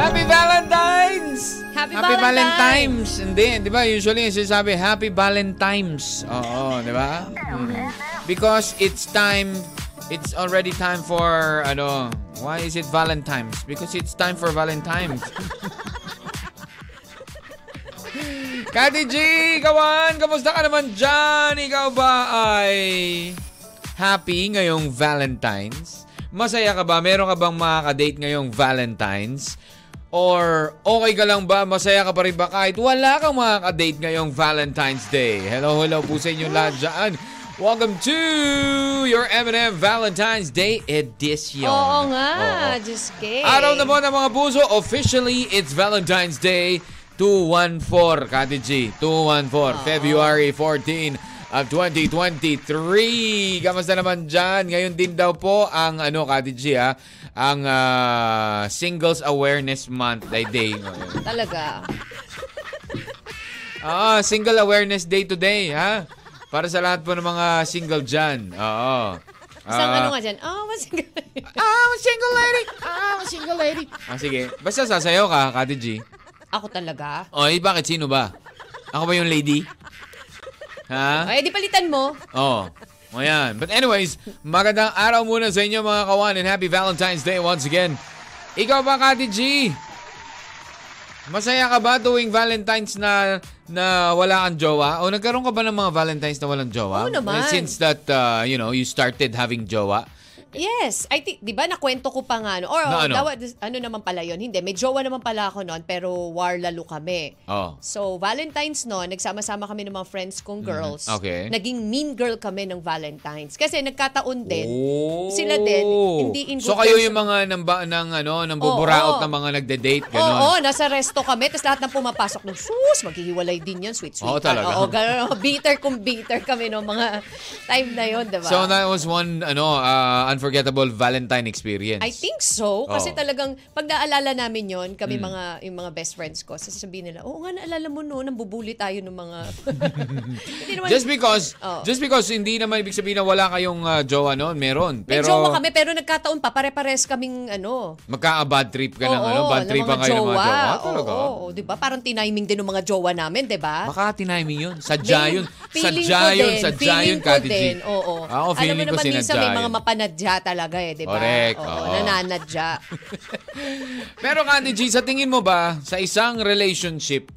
Happy Valentine's! Happy Valentine's! Hindi, di ba? Usually, sinasabi, Happy Valentine's. Oo, di ba? Mm. Because it's time, it's already time for, ano, why is it Valentine's? Because it's time for Valentine's. Kati G, kawan, kamusta ka naman dyan? Ikaw ba ay happy ngayong Valentine's? Masaya ka ba? Meron ka bang makaka-date ngayong Valentine's? Or okay ka lang ba? Masaya ka pa rin ba kahit wala kang makaka-date ngayong Valentine's Day? Hello, hello po sa inyo lahat dyan. Welcome to your M&M Valentine's Day edition. Oo nga, Oo. just kay. Araw na po ng mga puso. Officially, it's Valentine's Day 214, Kati G. 214, February 14 of 2023. Kamusta naman dyan? Ngayon din daw po ang, ano, Kati G, ha? Ang ah, Singles Awareness Month ay day. ngayon. Talaga. Ah, Single Awareness Day today, ha? Para sa lahat po ng mga single dyan. Oo. Isang Ah, ano nga dyan, oh, mas I'm a single lady. I'm a single lady. Ah, sige. Basta sasayaw ka, Kati G. Ako talaga. Oh, eh, bakit? Sino ba? Ako ba yung lady? Ha? Ay, di palitan mo. Oo. Oh. O yan. But anyways, magandang araw muna sa inyo mga kawan and happy Valentine's Day once again. Ikaw ba, Kati G? Masaya ka ba tuwing Valentine's na na wala kang jowa? O nagkaroon ka ba ng mga Valentine's na walang jowa? Oo naman. Since that, uh, you know, you started having jowa. Yes. I think, di ba, nakwento ko pa nga, no? Or, Na ano? dawa- ano naman pala yon Hindi, may jowa naman pala ako noon, pero war lalo kami. Oh. So, Valentine's noon, nagsama-sama kami ng mga friends kong girls. Mm-hmm. Okay. Naging mean girl kami ng Valentine's. Kasi nagkataon din, Oh. sila din, hindi in So kayo yung mga namba, ng, ano, ng buburaot Oo. na mga nagde-date, Oo, gano'n. nasa resto kami, tapos lahat ng pumapasok ng sus, maghihiwalay din yan, sweet, sweet. Oo, talaga. Oo, gano'n. bitter kung bitter kami no mga time na yon, diba? So that was one ano uh, unforgettable Valentine experience. I think so. Kasi Oo. talagang, pag naalala namin yon kami Mm. mga, yung mga best friends ko, sasabihin nila, oo nga, naalala mo noon, nambubuli tayo ng mga... Hindi naman, Just because Oo. just because hindi naman ibig sabihin na wala kayong uh, jowa noon, meron. may Pero jowa kami, pero nagkataon pa, pare-pares kaming ano, magka-bad trip ka ng Oo, ano, bad ng trip mga pa kayo ng mga jowa. Oo, Talaga. oo, di ba? Parang tiniming din ng mga jowa namin, di ba? Baka tiniming yun. Sadya yun. feeling Sadya ko yun. din, Sadya feeling yun, ko Kati G. din, Oo. Ako, Alam feeling mo ko naman minsan sinadya may mga yun. mapanadya talaga eh, di ba? Correct, Oo, oo. nananadya. Pero Candy G, sa tingin mo ba, sa isang relationship,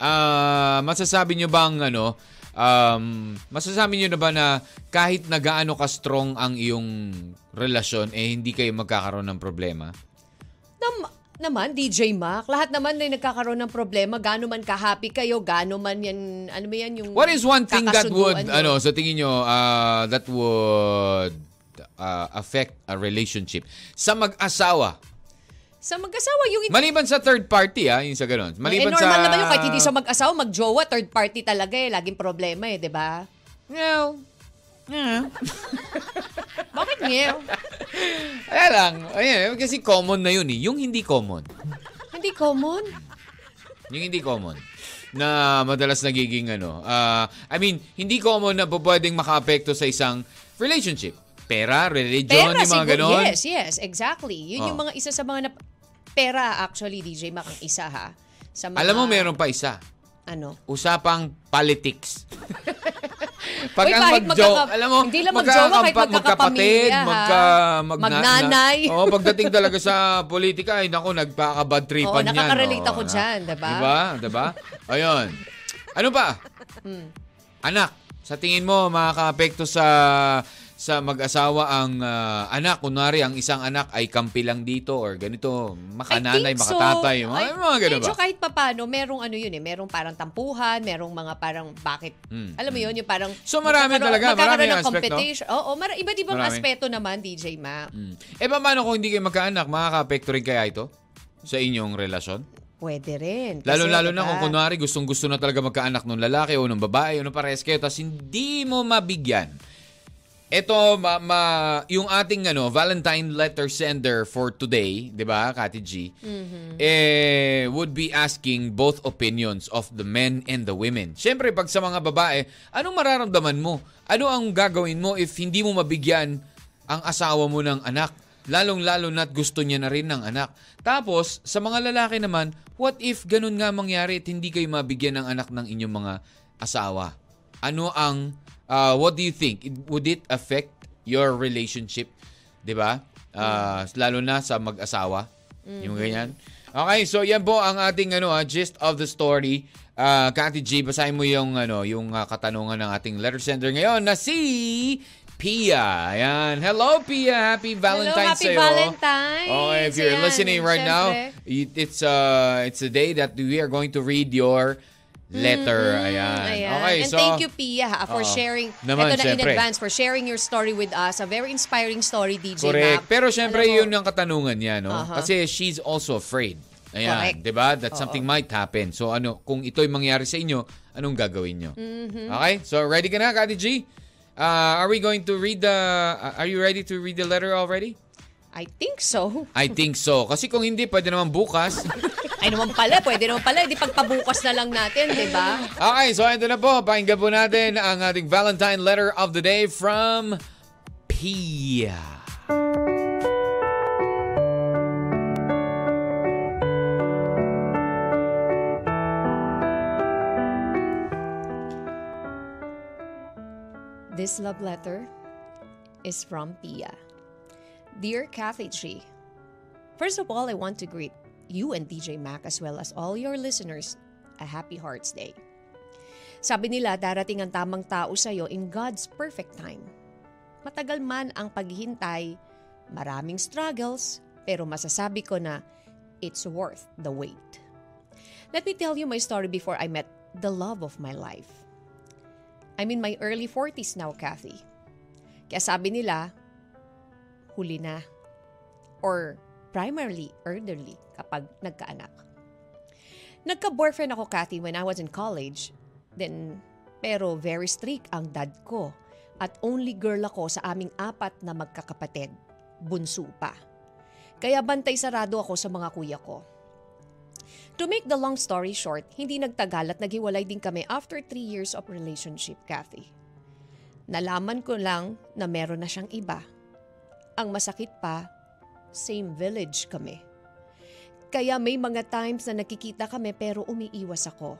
ah masasabi nyo bang ano, um, masasabi nyo na ba na kahit na gaano ka strong ang iyong relasyon, eh hindi kayo magkakaroon ng problema? Nam- naman, DJ Mac, lahat naman ay nagkakaroon ng problema. Gaano man ka-happy kayo, gaano man yan, ano ba yan yung What is one thing that would, nyo? ano, sa tingin nyo, ah, that would ah, affect a relationship sa mag-asawa? Sa mag-asawa, yung... Maliban sa third party, ah, yung sa ganun. eh, Maliban normal sa... naman yung kahit hindi sa mag-asawa, mag-jowa, third party talaga eh. Laging problema eh, di ba? No. Yeah. Bakit ngayon? Kaya lang, ayun, kasi common na yun eh. Yung hindi common. hindi common. Yung hindi common. Na madalas nagiging ano. ah, I mean, hindi common na pwedeng maka-apekto sa isang relationship. Pera, religion, Pera, yung mga siguro. ganon. Yes, yes, exactly. Yun yung Oh. mga isa sa mga... Nap- pera, actually, DJ Mac, ang isa ha. Sa mga, Alam mo, meron pa isa. Ano? Usapang politics. Pag Uy, ang kahit magjo, magkaka- alam mo, hindi lang magjowa, kahit ha? magka, magna- Magnanay. Na, oh, pagdating talaga sa politika, ay naku, nagpaka-bad tripan Oo, yan. nakaka-relate Oo, ako na- dyan, diba? Diba? Diba? Ayun. Ano pa? Hmm. Anak, sa tingin mo, makaka-apekto sa sa mag-asawa ang ah, anak. Kunwari, ang isang anak ay kampi lang dito or ganito, makananay, I so. makatatay. Mga, Ay, mga ganun ba? Kahit papano, merong ano yun eh, merong parang tampuhan, merong mga parang bakit, Mm, alam mo yun, yung parang So, marami talaga, magkakaroon maraming ng aspect, no? Oo, mara- iba't ibang Marami. aspeto naman, DJ Ma. Mm. Eh, paano kung hindi kayo magkaanak? Makaka-apekto rin kaya ito sa inyong relasyon? Pwede rin. Lalo-lalo na diba, kung kunwari gustong-gusto na talaga magkaanak ng lalaki o ng babae o ng parehas kayo tapos hindi mo mabigyan. Ito, ma, ma- yung ating ano, Valentine letter sender for today, di ba, Kati G, eh, would be asking both opinions of the men and the women. Siyempre, pag sa mga babae, anong mararamdaman mo? Ano ang gagawin mo if hindi mo mabigyan ang asawa mo ng anak? Lalong-lalo na't gusto niya na rin ng anak. Tapos, sa mga lalaki naman, what if ganun nga mangyari at hindi kayo mabigyan ng anak ng inyong mga asawa? Ano ang, uh, what do you think? Would it affect your relationship? 'Di ba? Uh, Lalo na sa mag-asawa. Yung ganyan. Okay, so yan po ang ating ano, ah, gist of the story. Uh, Kati G, basahin mo yung, ano, yung ah, katanungan ng ating letter sender ngayon na si Pia. Ayan. Hello, Pia. Happy Valentine's happy sa'yo. Valentine's. Oh, if you're Ayan, listening right now, syempre. it- it's uh it's a day that we are going to read your letter. Ayan. Ayan. Okay, And so thank you, Pia, ha, for Oo. sharing. Naman, ito na syempre. in advance, for sharing your story with us. A very inspiring story, DJ Correct. Mac. Pero syempre Alam yun ang katanungan niya, no? Aha. Kasi she's also afraid. Ayan, Correct. 'di ba? That something might happen. So ano, kung ito'y mangyari sa inyo, anong gagawin nyo? Mm-hmm. Okay? So ready ka na, Kati G? Uh, are we going to read the uh, Are you ready to read the letter already? I think so. I think so. Kasi kung hindi, pwede naman bukas. Ay naman pala, pwede naman pala. Di pagpabukas na lang natin, di ba? Okay, so ito na po. Pakinggan po natin ang ating Valentine letter of the day from Pia. This love letter is from Pia. Dear Kathy G, First of all, I want to greet you and DJ Mac as well as all your listeners a happy Hearts Day. Sabi nila, darating ang tamang tao sa'yo in God's perfect time. Matagal man ang paghihintay, maraming struggles, pero masasabi ko na it's worth the wait. Let me tell you my story before I met the love of my life. I'm in my early 40s now, Kathy. Kaya sabi nila, huli na. Or primarily elderly kapag nagkaanak. Nagka-boyfriend ako, Kathy, when I was in college. Then, pero very strict ang dad ko. At only girl ako sa aming apat na magkakapatid. Bunso pa. Kaya bantay sarado ako sa mga kuya ko. To make the long story short, hindi nagtagal at naghiwalay din kami after three years of relationship, Kathy. Nalaman ko lang na meron na siyang iba. Ang masakit pa, same village kami. Kaya may mga times na nakikita kami pero umiiwas ako.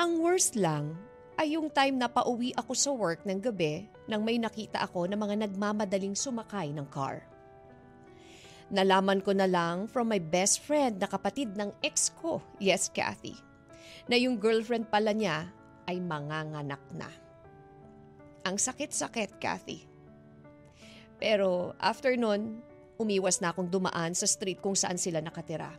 Ang worst lang ay yung time na pauwi ako sa work ng gabi nang may nakita ako na mga nagmamadaling sumakay ng car. Nalaman ko na lang from my best friend na kapatid ng ex ko, yes Kathy, na yung girlfriend pala niya ay manganganak na. Ang sakit-sakit, Kathy. Pero after nun, umiwas na akong dumaan sa street kung saan sila nakatira.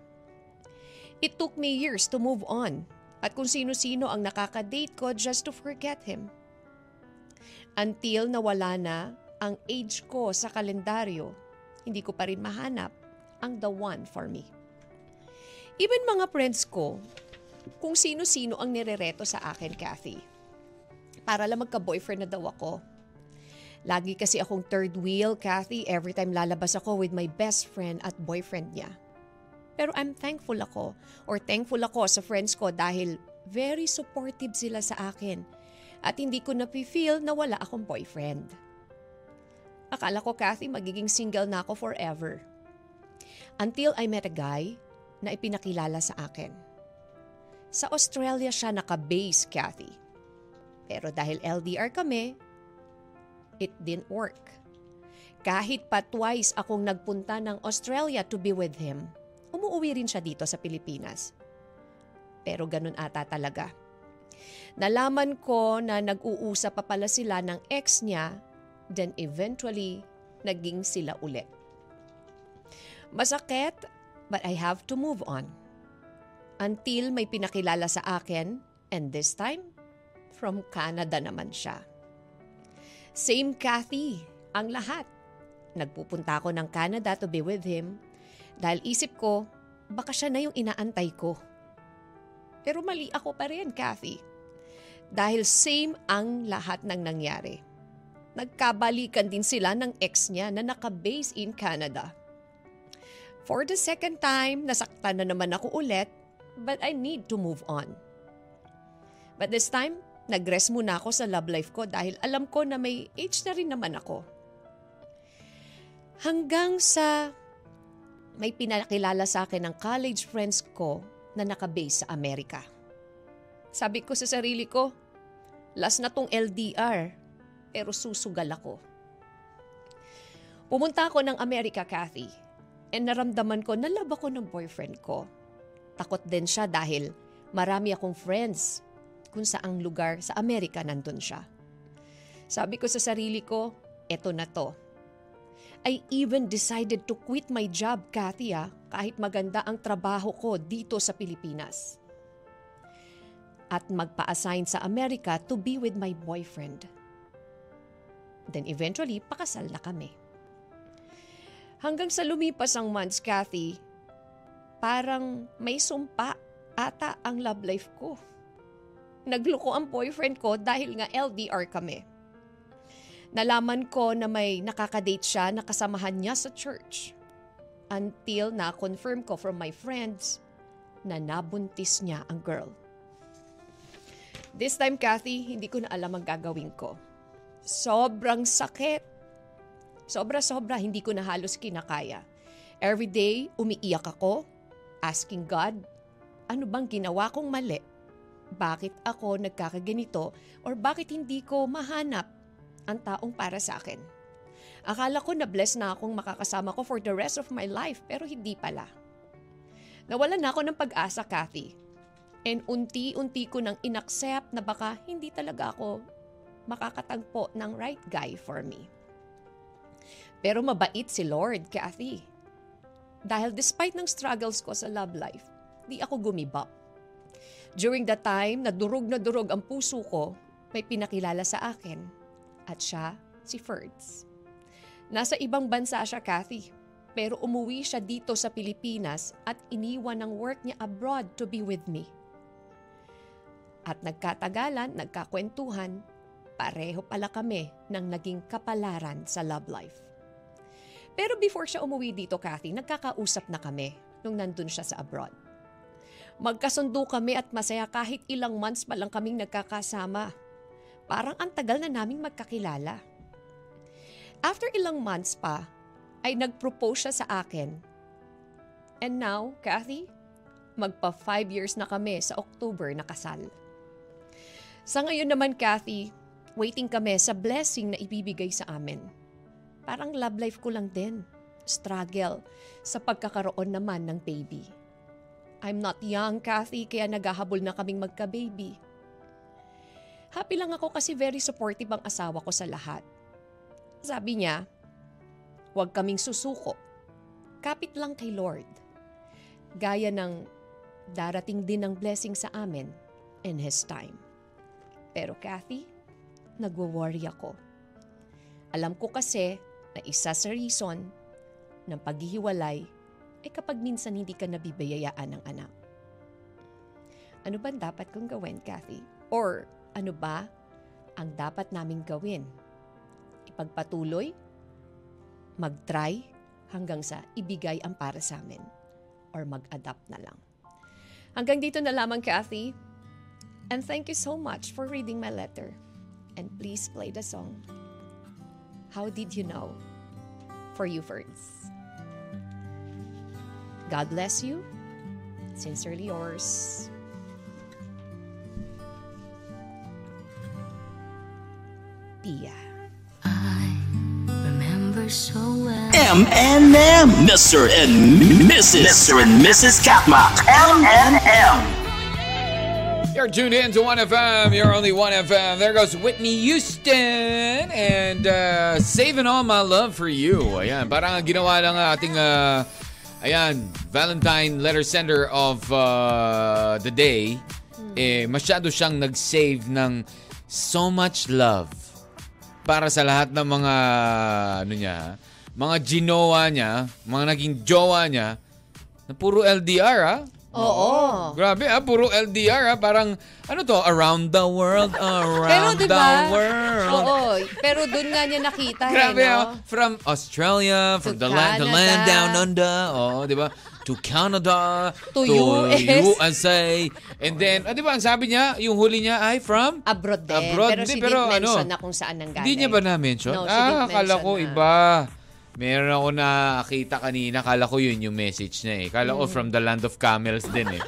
It took me years to move on at kung sino-sino ang nakaka-date ko just to forget him. Until nawala na ang age ko sa kalendaryo, hindi ko pa rin mahanap ang the one for me. Even mga friends ko, kung sino-sino ang nirereto sa akin, Kathy. Para lang magka-boyfriend na daw ako. Lagi kasi akong third wheel, Kathy, every time lalabas ako with my best friend at boyfriend niya. Pero I'm thankful ako or thankful ako sa friends ko dahil very supportive sila sa akin at hindi ko na-feel na wala akong boyfriend. Akala ko, Kathy, magiging single na ako forever. Until I met a guy na ipinakilala sa akin. Sa Australia siya naka-base, Kathy. Pero dahil LDR kami, it didn't work. Kahit pa twice akong nagpunta ng Australia to be with him, umuwi rin siya dito sa Pilipinas. Pero ganun ata talaga. Nalaman ko na nag-uusap pa pala sila ng ex niya Then eventually, naging sila ulit. Masakit, but I have to move on. Until may pinakilala sa akin, and this time, from Canada naman siya. Same Kathy, ang lahat. Nagpupunta ako ng Canada to be with him dahil isip ko, baka siya na yung inaantay ko. Pero mali ako pa rin, Kathy. Dahil same ang lahat ng nangyari. Nagkabalikan din sila ng ex niya na naka-base in Canada. For the second time, nasaktan na naman ako ulit, but I need to move on. But this time, nag-rest muna ako sa love life ko dahil alam ko na may age na rin naman ako. Hanggang sa may pinakilala sa akin ng college friends ko na nakabase sa Amerika. Sabi ko sa sarili ko, last na tong LDR, pero susugal ako. Pumunta ako ng Amerika, Kathy, and naramdaman ko na love ako ng boyfriend ko. Takot din siya dahil marami akong friends kung saang lugar sa Amerika nandun siya. Sabi ko sa sarili ko, eto na to. I even decided to quit my job, Kathy, ah, kahit maganda ang trabaho ko dito sa Pilipinas. At magpa-assign sa Amerika to be with my boyfriend. Then eventually, pakasal na kami. Hanggang sa lumipas ang months, Kathy, parang may sumpa ata ang love life ko. Nagluko ang boyfriend ko dahil nga LDR kami. Nalaman ko na may nakakadate siya na kasamahan niya sa church. Until na-confirm ko from my friends na nabuntis niya ang girl. This time, Kathy, hindi ko na alam ang gagawin ko. Sobrang sakit. Sobra-sobra, hindi ko na halos kinakaya. Every day, umiiyak ako, asking God, ano bang ginawa kong mali? Bakit ako nagkakaganito or bakit hindi ko mahanap ang taong para sa akin? Akala ko na blessed na akong makakasama ko for the rest of my life pero hindi pala. Nawalan na ako ng pag-asa, Kathy. And unti-unti ko nang inaccept na baka hindi talaga ako makakatagpo ng right guy for me. Pero mabait si Lord, Kathy. Dahil despite ng struggles ko sa love life, di ako gumibap. During that time, na durog na durog ang puso ko, may pinakilala sa akin. At siya, si Ferds. Nasa ibang bansa siya, Kathy. Pero umuwi siya dito sa Pilipinas at iniwan ang work niya abroad to be with me. At nagkatagalan, nagkakwentuhan, pareho pala kami ng naging kapalaran sa love life. Pero before siya umuwi dito, Kathy, nagkakausap na kami nung nandun siya sa abroad. Magkasundo kami at masaya kahit ilang months pa lang kaming nagkakasama. Parang ang tagal na naming magkakilala. After ilang months pa, ay nag-propose siya sa akin. And now, Kathy, magpa five years na kami sa October na kasal. Sa ngayon naman, Kathy, waiting kami sa blessing na ibibigay sa amin. Parang love life ko lang din. Struggle sa pagkakaroon naman ng baby. I'm not young, Kathy, kaya naghahabol na kaming magka-baby. Happy lang ako kasi very supportive ang asawa ko sa lahat. Sabi niya, huwag kaming susuko. Kapit lang kay Lord. Gaya ng darating din ng blessing sa amin in His time. Pero Kathy, nagwo-worry ako. Alam ko kasi na isa sa reason ng paghihiwalay ay kapag minsan hindi ka nabibiyayaan ng anak. Ano ba dapat kong gawin, Kathy? Or ano ba ang dapat naming gawin? Ipagpatuloy? Mag-try hanggang sa ibigay ang para sa amin? Or mag-adapt na lang? Hanggang dito na lamang, Kathy. And thank you so much for reading my letter. And please play the song. How did you know? For you first. God bless you. Sincerely yours. Pia. remember so well. M&M. Mr. and Mrs. Mr. and Mrs. Katma. M&M. You're You're tuned in to 1FM. You're only 1FM. There goes Whitney Houston and uh, Saving All My Love for You. Ayan, parang ginawa lang ang ating uh, ayan, Valentine letter sender of uh, the day. Eh, masyado siyang nag-save ng so much love para sa lahat ng mga ano niya, mga ginowa niya, mga naging jowa niya na puro LDR ah. Oo. Grabe ah, puro LDR ah. Parang, ano to, around the world, Pero around di the ba? world. Oo. Pero doon nga niya nakita Grabe eh, ah. no? From Australia, from To the land, the land down under. Oh, di ba? To Canada, To US. USA. And then, ah, di ba, ang sabi niya, yung huli niya ay from? Abroad din. Abroad pero din, she pero ano, mention na kung saan nang galing. Hindi niya ba na-mention? No, ah, akala ko na. iba. Meron ako nakita kanina, kala ko yun yung message niya eh. Kala Mm. ko from the land of camels din eh.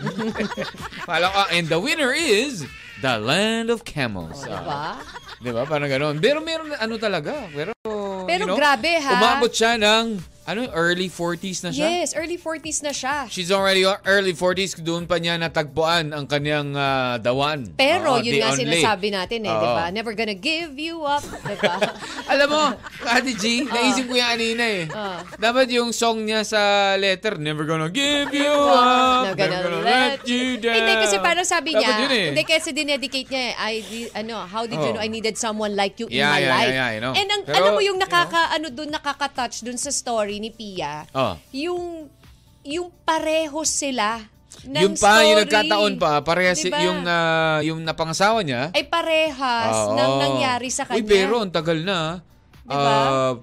kala ko, and the winner is the land of camels. Oh, diba? Di ba? Parang gano'n. Pero meron ano talaga. Pero, Pero you know, grabe, ha? Umabot siya ng, ano, early 40s na siya. Yes, early 40s na siya. She's already early 40s. Doon pa niya natagpuan ang kanyang ah, dawan. Pero Oo, yun nga only. sinasabi natin eh, Oo. di ba? Never gonna give you up, di ba? Alam mo, Kati G, naisip ko yan kanina eh. Ah. Dapat yung song niya sa letter, Never gonna give you up, Not gonna let you down. Hindi kasi parang sabi Dapat niya, yun eh. hindi kasi dinedicate niya eh, I, di- ano, how did you Oh. know I needed someone like you in Yeah, my yeah, life? yeah, yeah, I know. And ang, Pero, alam mo yung you nakaka, ano dun, nakaka-touch dun sa story ni Pia, Oh. yung, yung pareho sila ng Yung pa, yung story. nagkataon pa, parehas Diba? yung, ah, yung napangasawa niya. ay parehas Oo. ng nangyari sa kanya. Uy, pero ang tagal na. Diba? Ah,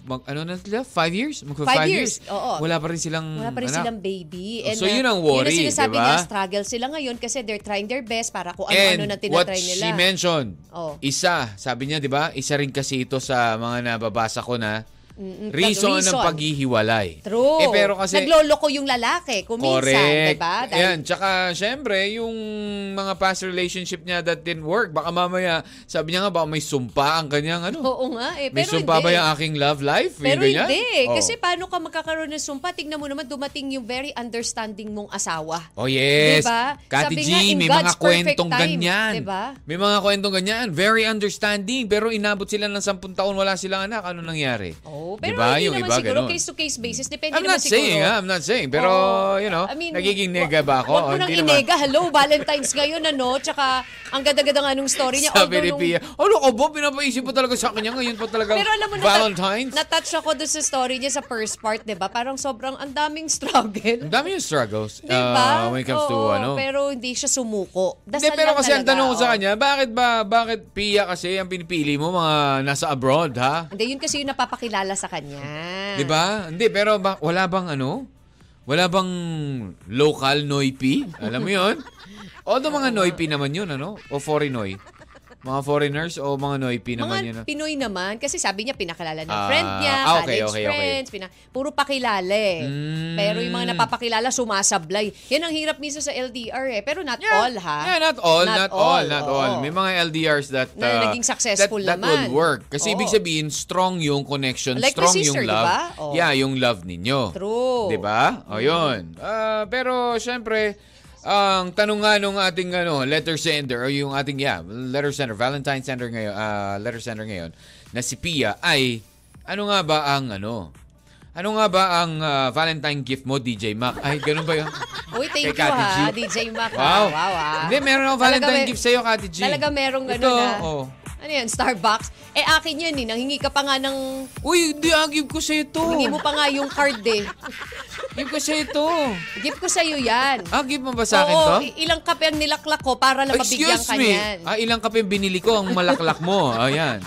mag, ano na sila? Five years? Magka Five five, years, oo. Wala pa rin silang Wala pa rin anak. silang baby. So, yun ang worry, Yun ang sinasabi diba? niya, struggle sila ngayon kasi they're trying their best para kung And ano-ano na what tinatry nila. she mentioned, Oh. isa, sabi niya, di ba? Isa rin kasi ito sa mga nababasa ko na Mm-mm, reason, ng reason. paghihiwalay. True. Eh, pero kasi... Nagloloko yung lalaki, kung minsan, Correct. diba? Dahil, Ayan, tsaka syempre, yung mga past relationship niya that didn't work, baka mamaya, sabi niya nga, baka may sumpa ang kanyang ano. Oo nga eh. may Pero sumpa hindi. ba yung aking love life? Yung Pero ganyan? hindi. Oh. Kasi paano ka magkakaroon ng sumpa? Tingnan mo naman, dumating yung very understanding mong asawa. Oh yes. Diba? Kati Sabi G, nga, may God's mga kwentong time, ganyan. diba? May mga kwentong ganyan. Very understanding. Pero inabot sila ng 10 taon, wala silang anak. Ano nangyari? Oh, pero Diba? hindi Yung naman iba, siguro ganun. case-to-case basis. Depende I'm naman not siguro. saying, ha? I'm not saying. Pero, Oo. you know, I mean, nagiging nega ba ako? Huwag mo nang hindi naman. inega. Hello, Valentine's ngayon, ano? Tsaka, ang ganda-ganda nga nung story niya. Sabi Although ni nung- Pia, ano ka ba? Pinapaisip mo talaga sa kanya ngayon pa talaga Pero alam mo, Valentine's? nata- natouch ako doon sa story niya sa first part, di ba? Parang sobrang ang daming struggle. Ang dami yung struggles Di ba? uh, when it comes to Oo, ano. Pero hindi siya sumuko. Hindi, Dasal pero lang kasi ang talaga, tanong ko sa oo. kanya, bakit ba, bakit Pia kasi ang pinipili mo mga nasa abroad, ha? Hindi, yun kasi yung napapakilala sa kanya. Di ba? Hindi, pero ba, wala bang ano? Wala bang local Noipi? Alam mo yun? Although mga Noipi naman yun, ano? O foreign Noi? Mga foreigners o mga Noipi naman yun? Mga Pinoy naman, kasi sabi niya pinakalala ng Ah, friend niya, ah, okay, college okay, okay. friends, pina- puro pakilala eh. Mm. Pero yung mga napapakilala, sumasablay. Yan ang hirap minsan sa LDR eh. Pero not Yeah. all ha. Yeah, not all, not, all, not oo. all. May mga LDRs that Na uh, naging successful that, that naman. would work. Kasi Oo. ibig sabihin, strong yung connection, Like strong sister, yung love. ba? Oo. Yeah, yung love ninyo. True. Mm-hmm. 'Di ba? O yun. Ah, pero syempre, ang tanong nga nung ating ano, letter sender o yung ating yeah, letter sender, Valentine sender ngayon, ah, letter sender ngayon na si Pia ay ano nga ba ang ano? Ano nga ba ang ah, Valentine gift mo, DJ Mac? Ay, ganun ba yun? Uy, thank Kay you Kati ha, G. DJ Mac. ha. Wow. Wow ha. Hindi, meron akong Talaga Valentine may- gift sa'yo, Kati G. Talaga merong Ito, gano'n na. oh. Ano yan, Starbucks? Eh akin yan eh, nanghingi ka pa nga ng, Uy, hindi, ah, give ko sa'yo ito. hingi mo pa nga yung card eh. Give ko sa'yo ito. Gift ko sa'yo yan. Ah, give mo ba sa akin Oo, to? ilang kape ang nilaklak ko para lang mabigyan Excuse ka me. niyan. Ah, ilang kape yung binili ko, ang malaklak mo. Ayan.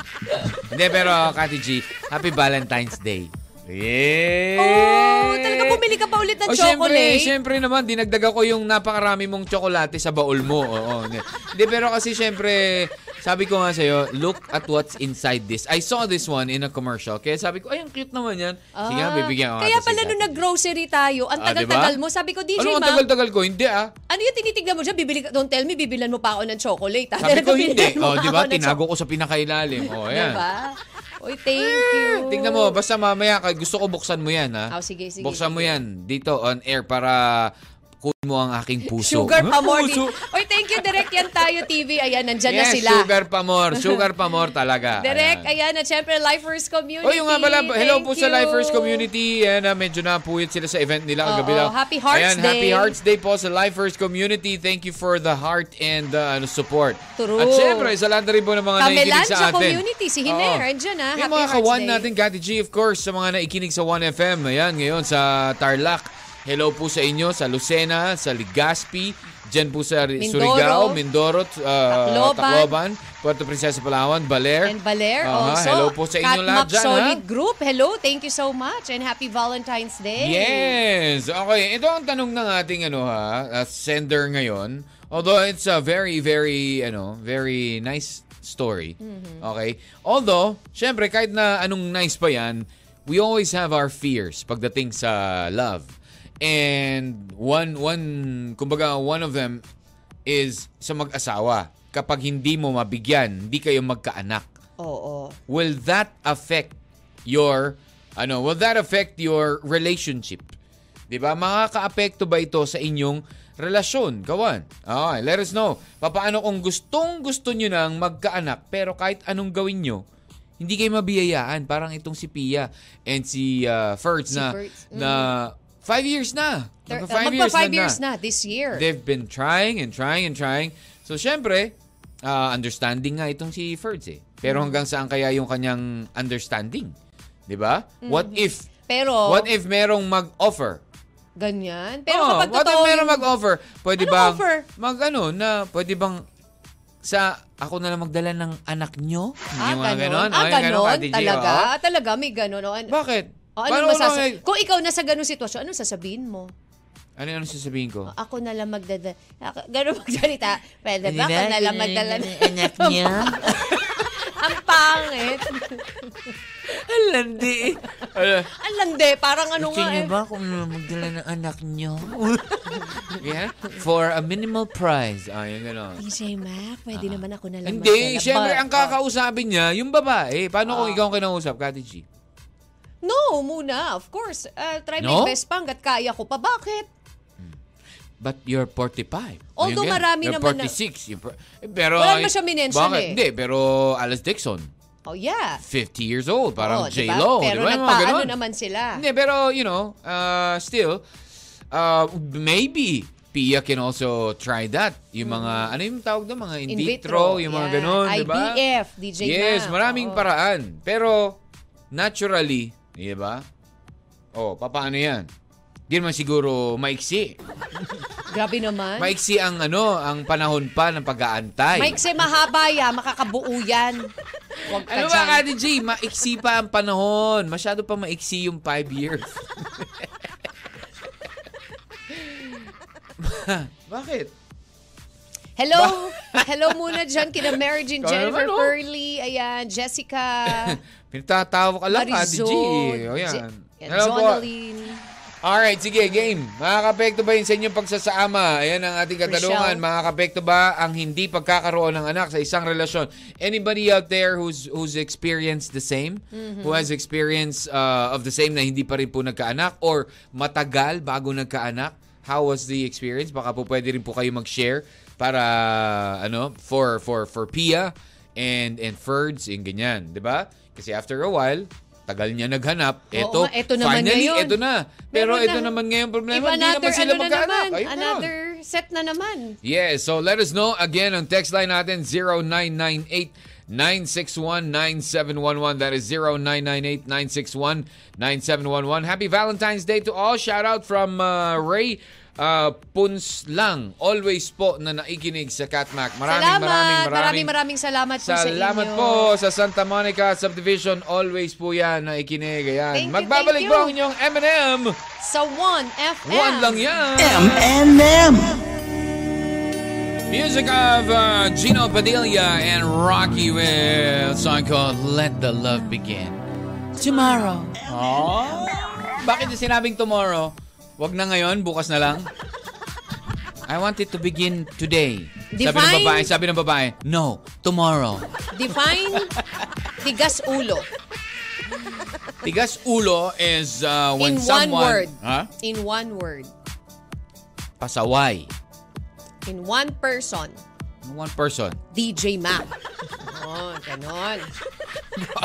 Hindi, pero Kati G, Happy Valentine's Day. Yeah! Oh, talaga bumili ka pa ulit ng Oh, syempre, chocolate? syempre naman, dinagdaga ko yung napakarami mong tsokolate sa baul mo. Oo, hindi. Pero kasi syempre, sabi ko nga sa'yo, look at what's inside this. I saw this one in a commercial. Kaya sabi ko, ay, ang cute naman yan. Sige Ah, bibigyan ko Kaya pala nung nag-grocery tayo, ang Ah, tagal-tagal diba? mo. Sabi ko, DJ Ano ang tagal-tagal ko? Hindi ah. ano yung tinitignan mo dyan? Bibili don't tell me, bibilan mo pa ako ng chocolate. ha? Sabi ko Bibilan hindi. Oh, di ba? Tinago ko sa pinakailalim. Oh, ayan. Diba? Uy, thank you. Tingnan mo, basta mamaya, gusto ko buksan mo yan, ha? Oh, sige, sige, Buksan mo sige. yan dito on air para kunin mo ang aking puso. Sugar? Pamor. Puso? Oy, thank you, Direk. Yan tayo, TV. Ayan, nandyan na Yes, sila. sugar pamor. Sugar pamor talaga. Direk, Ayan. ayan. At syempre, Lifers Community. O yung nga pala, hello Thank po sa you. Lifers Community. Ayan, ah, medyo napuyot sila sa event nila Oo, kagabi daw. Happy Hearts Ayan, Happy Day. Hearts Day po sa Lifers Community. Thank you for the heart and uh, ano, support. True. At syempre, sa lahat na rin po ng mga nakikinig Kamelancha sa atin. Community, si Hiner, andyan, ah. Yung Happy mga Hearts kawan Day. natin, Kati G, of course, sa mga naikinig sa 1FM. Ayan, ngayon sa Tarlac. Hello po sa inyo, sa Lucena, sa Legazpi, dyan po sa Mindoro. Surigao, Mindoro, uh, Tacloban. Tacloban, Puerto Princesa, Palawan, Baler. And Baler Aha, also. Hello po sa inyo lahat Catmap dyan, Solid ha? Group. Hello, thank you so much. And happy Valentine's Day. Yes! Okay, ito ang tanong ng ating ano ha, uh, sender ngayon. Although it's a very, very, ano, very nice story. Okay? Although, syempre, kahit na anong nice pa yan, we always have our fears pagdating sa love. And one, one, kumbaga, one of them is sa mag-asawa. Kapag hindi mo mabigyan, hindi kayo magkaanak. Oo. will that affect your ano will that affect your relationship? 'di ba? Makakaapekto ba ito sa inyong relasyon? Kawan okay let us know. Papaano kung gustong gusto niyo nang magkaanak pero kahit anong gawin niyo hindi kayo mabiyayaan. Parang itong si Pia and si uh, Ferds Si na Ferds, mm. na five years na Magpa five magpa years five na years na. na this year. They've been trying and trying and trying. So, syempre, ah, understanding nga itong si Ferds eh. Pero Mm. hanggang saan kaya yung kanyang understanding? 'Di ba? What if Mm-hmm. Pero, what if merong mag-offer? ganyan. Pero Oh, kapag what if totoo merong yung- mag-offer? Pwede Anong bang offer? mag ano na pwede bang sa ako na lang magdala ng anak nyo? Ah, Yung mga ganon. ganon. Ah, Oh, ganon? Kati G, Talaga? oo. Talaga, may ganon. O, an- Bakit? O, Paano ano masasa- lang eh? Kung ikaw nasa ganong sitwasyon, anong sasabihin mo? Ano yung sasabihin ko? Ako na lang magdala. Ako, ganun magsalita. Pwede ba? Ako na lang magdala. anak niya. Ang pangit. Landi. Ano? Ang lande. Parang ano Gusto nga niyo eh. ba kung magdala ng anak niyo? Yeah? For a minimal price. Ah, yung ganon. DJ Mac, pwede naman ako na lang Hindi, magdala. syempre ang kakausapin niya, yung babae. Paano Ah. kung ikaw ang kinausap, Kati G? No, muna. Of course. Uh, try No? my best pa hanggat kaya ko pa. Bakit? But you're 45. Although Ayun nga, marami you're naman na- 46. You're pro- eh, pero, Wala naman siya minention bakit? eh. Hindi, pero Alice Dixon, Oh, yeah. 50 years old. Parang Oh, diba? J-Lo. Pero di ba? Yung mga nagpaano naman sila. Hindi, pero, you know, uh, still, uh, maybe Pia can also try that. Yung mga, ano yung tawag doon? Mga in, In vitro, vitro, yung mga yeah. ganon, di ba? IVF, DJ Yes, maraming oo. paraan. Pero, naturally, di ba? Oh, paano yan? Di naman siguro maiksi. Grabe naman. Maiksi ang ano, ang panahon pa ng pag-aantay. Say mahaba yan. Makakabuo yan. Huwag ka Ano dyan. ba, Kati G? Maiksi pa ang panahon. Masyado pa maiksi yung five years. Bakit? Hello. Hello muna dyan kina Mary Jean, Jennifer oh. Pearly, ayan, Jessica, Pinatatawa ka lang, Kati G. Marizol, O yan. Je- yan, Hello po. Jonaline. Alright, sige, game. Makakapekto ba yun sa inyong pagsasama? Ayan ang ating katanungan. Makakapekto ba ang hindi pagkakaroon ng anak sa isang relasyon? Anybody out there who's who's experienced the same? Mm-hmm. Who has experience uh, of the same na hindi pa rin po nagkaanak? Or matagal bago nagkaanak? How was the experience? Baka po pwede rin po kayo mag-share para ano for for for Pia and and Ferds yung ganyan, 'di ba? Kasi after a while, tagal niya naghanap. Eto, nga, eto naman finally, ngayon. eto na. Pero Meron ito na. naman ngayon problema, Iba hindi another, naman sila ano na magkaanak. naman, Ayun na another set na naman. Yes, so let us know again on text line natin 0998 961-9711. That is 0998-961-9711. Happy Valentine's Day to all. Shout out from uh, Ray uh, Punslang. Always po na naikinig sa Catmac. Maraming, salamat. maraming, maraming, maraming, maraming salamat po sa inyo. Salamat po sa Santa Monica Subdivision. Always po yan naikinig. Ayan. Thank you, Magbabalik thank po ang inyong M&M. Sa 1FM. One lang yan. M&M. Music of uh, Gino Padilla and Rocky with a song called Let the Love Begin. Tomorrow. Oh? Bakit sinabing tomorrow? Wag na ngayon, bukas na lang. I want it to begin today. Sabi ng Define- babae, sabi ng babae, no, tomorrow. Define tigas ulo. Tigas ulo is uh, when In one someone... word. Ha? In one word. pasaway. In one person, One person. DJ Mac. Oh, ganon.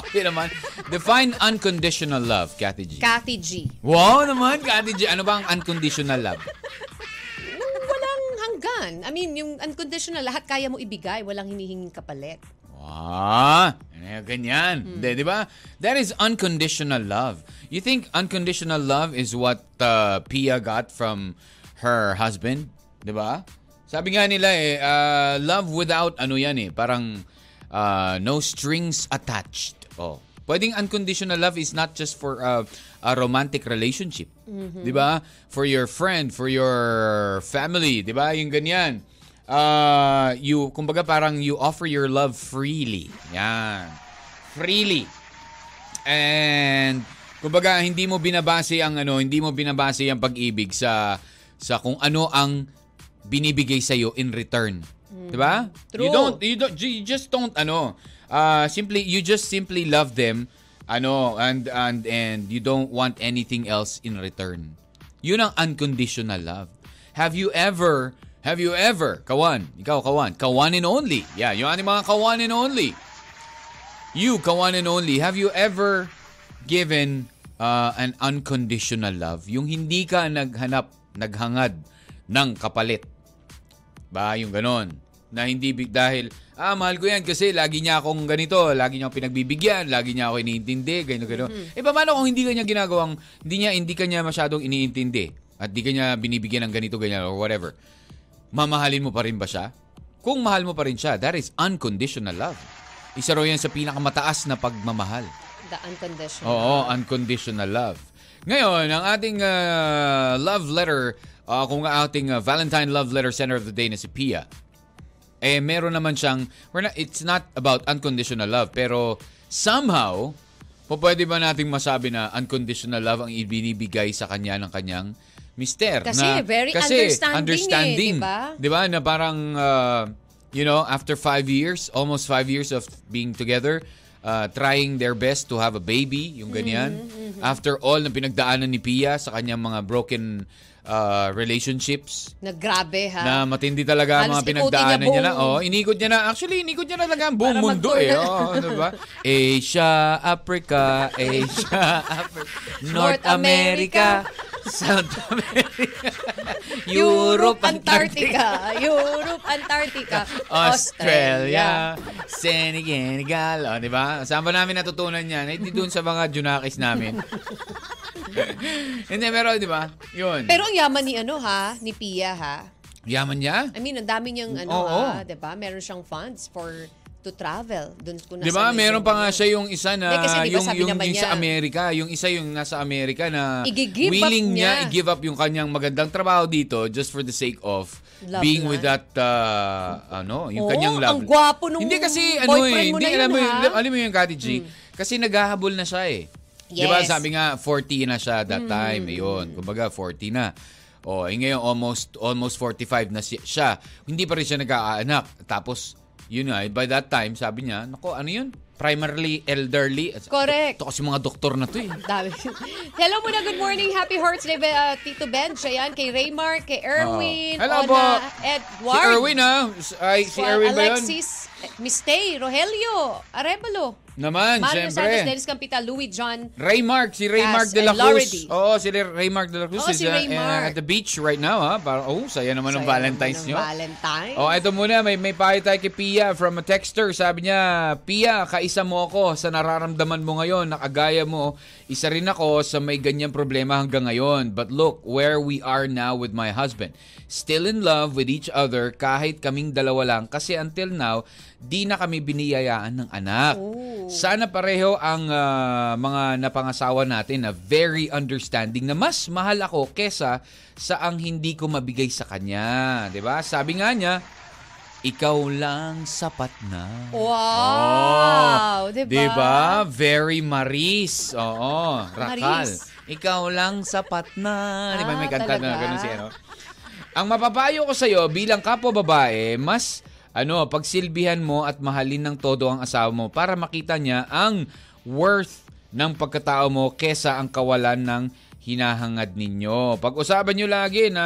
Okay naman. Define unconditional love, Kathy G. Kathy G. wow naman, Kathy G. Ano ba ang unconditional love? Walang hanggan. I mean, yung unconditional, lahat kaya mo ibigay. Walang hinihinging kapalit. Ah, ganyan. Di, di ba? That is unconditional love. You think unconditional love is what uh, Pia got from her husband? Di ba? Sabi nga nila eh, uh, love without ano yan eh, parang uh, no strings attached. Oh. Pwedeng unconditional love is not just for uh, a romantic relationship. Di ba? For your friend, for your family. Di ba? Yung ganyan uh, you, kumbaga parang you offer your love freely. Yan. Freely. And, kumbaga, hindi mo binabase ang ano, hindi mo binabase ang pag-ibig sa sa kung ano ang binibigay sa in return. 'Di ba? You don't you don't you just don't ano, uh, simply you just simply love them ano and and and you don't want anything else in return. Yun ang unconditional love. Have you ever Have you ever, kawan, ikaw kawan, kawan and only. Yeah, yung ating mga kawan and only. You, kawan and only, have you ever given uh, an unconditional love? Yung hindi ka naghanap, naghangad ng kapalit. Ba, yung ganon. Na hindi big dahil, ah, mahal ko yan kasi lagi niya akong ganito, lagi niya akong pinagbibigyan, lagi niya ako iniintindi, ganyan, gano'n. Eh, paano kung hindi ka niya ginagawang, hindi niya, hindi ka niya masyadong iniintindi at di ka niya binibigyan ng ganito, ganyan, or whatever. Mamahalin mo pa rin ba siya? Kung mahal mo pa rin siya, that is unconditional love. Isa raw yan sa pinakamataas na pagmamahal. The unconditional. Oo, unconditional love. Ngayon, ang ating uh, love letter, uh, kung ating uh, Valentine Love Letter Center of the Day na si Pia, eh meron naman siyang, we're not, it's not about unconditional love, pero somehow, po pwede ba nating masabi na unconditional love ang ibinibigay sa kanya ng kanyang mister? Kasi na, very understanding eh, di ba? Di ba? Na parang, uh, you know, after five years, almost five years of being together, uh, trying their best to have a baby, yung ganyan. Mm-hmm, After all na pinagdaanan ni Pia sa kanyang mga broken uh, relationships, Na grabe ha. na matindi talaga ang mga pinagdaanan niya, niya na. Oh, inikot niya na. Actually, inikot niya na talaga ang buong Para mundo eh. Oh, ano ba? Asia, Africa, Asia, Africa, North North America, South America, Europe, Antarctica. Europe, Antarctica. Australia, Senegal, oh, di ba? Saan ba namin natutunan yan? Hindi doon sa mga junakis namin. Hindi, pero di ba? Yun. Pero ang yaman ni ano ha, ni Pia ha. Yaman niya? I mean, ang dami niyang ano Oo. ha, 'di ba? Meron siyang funds for to travel. Doon ko Di ba? Meron pa nga siya yung isa na kasi yung yung, yung sa Amerika, yung isa yung nasa Amerika na willing niya niya. i-give up yung kanyang magandang trabaho dito just for the sake of Love being life. with that uh, ano, yung Oo, kanyang love. ang gwapo nung Hindi kasi ano eh, mo hindi alam mo, yun, alam mo yung Kati G, kasi naghahabol na siya eh. Di ba Yes. sabi nga 40 na siya that time, ayun. Kumbaga 40 na. Oh, eh ngayon almost almost 45 na si- siya. Hindi pa rin siya nag-aanak. Tapos yun nga, eh, by that time, sabi niya, nako, ano yun? Primarily elderly. Correct. Ito kasi mga doktor na to eh. Dami. Hello muna, good morning. Happy Hearts Day, uh, Tito Ben. Siya yan, kay Raymar, kay Erwin, Oo. Hello po. Edward. Si Erwin ah. Ay, si Erwin ba yun? Alexis, Mistay, Rogelio, Arevalo, Naman, Mario Santos, syempre. Dennis Campita, Louis John, Ray Mark, si Ray Mark de la Cruz. Oo, si Ray Mark de la Cruz is si Ray Mark. uh, at the beach right now ha. Para oh, saya naman ng Saya Valentine's naman nyo. ng Valentine. Oh, ito muna, may may payo tayo kay Pia from a texter. Sabi niya, Pia, kaisa mo ako sa nararamdaman mo ngayon. Nakagaya mo, isa rin ako sa may ganyang problema hanggang ngayon. But look, where we are now with my husband. Still in love with each other kahit kaming dalawa lang. Kasi until now, di na kami biniyayaan ng anak. Sana pareho ang ah, mga napangasawa natin na very understanding na mas mahal ako kesa sa ang hindi ko mabigay sa kanya. ba? Sabi nga niya, ikaw lang sapat na. Wow! Oh, diba? Diba? Very Maris. Oo, Rakal. Maris. Ikaw lang sapat na. Di ba may Ah, kanta na ganun siya, no? Ang mapapayo ko sa'yo bilang kapwa babae, mas ano, pagsilbihan mo at mahalin ng todo ang asawa mo para makita niya ang worth ng pagkatao mo kesa ang kawalan ng hinahangad ninyo. Pag-usapan nyo lagi na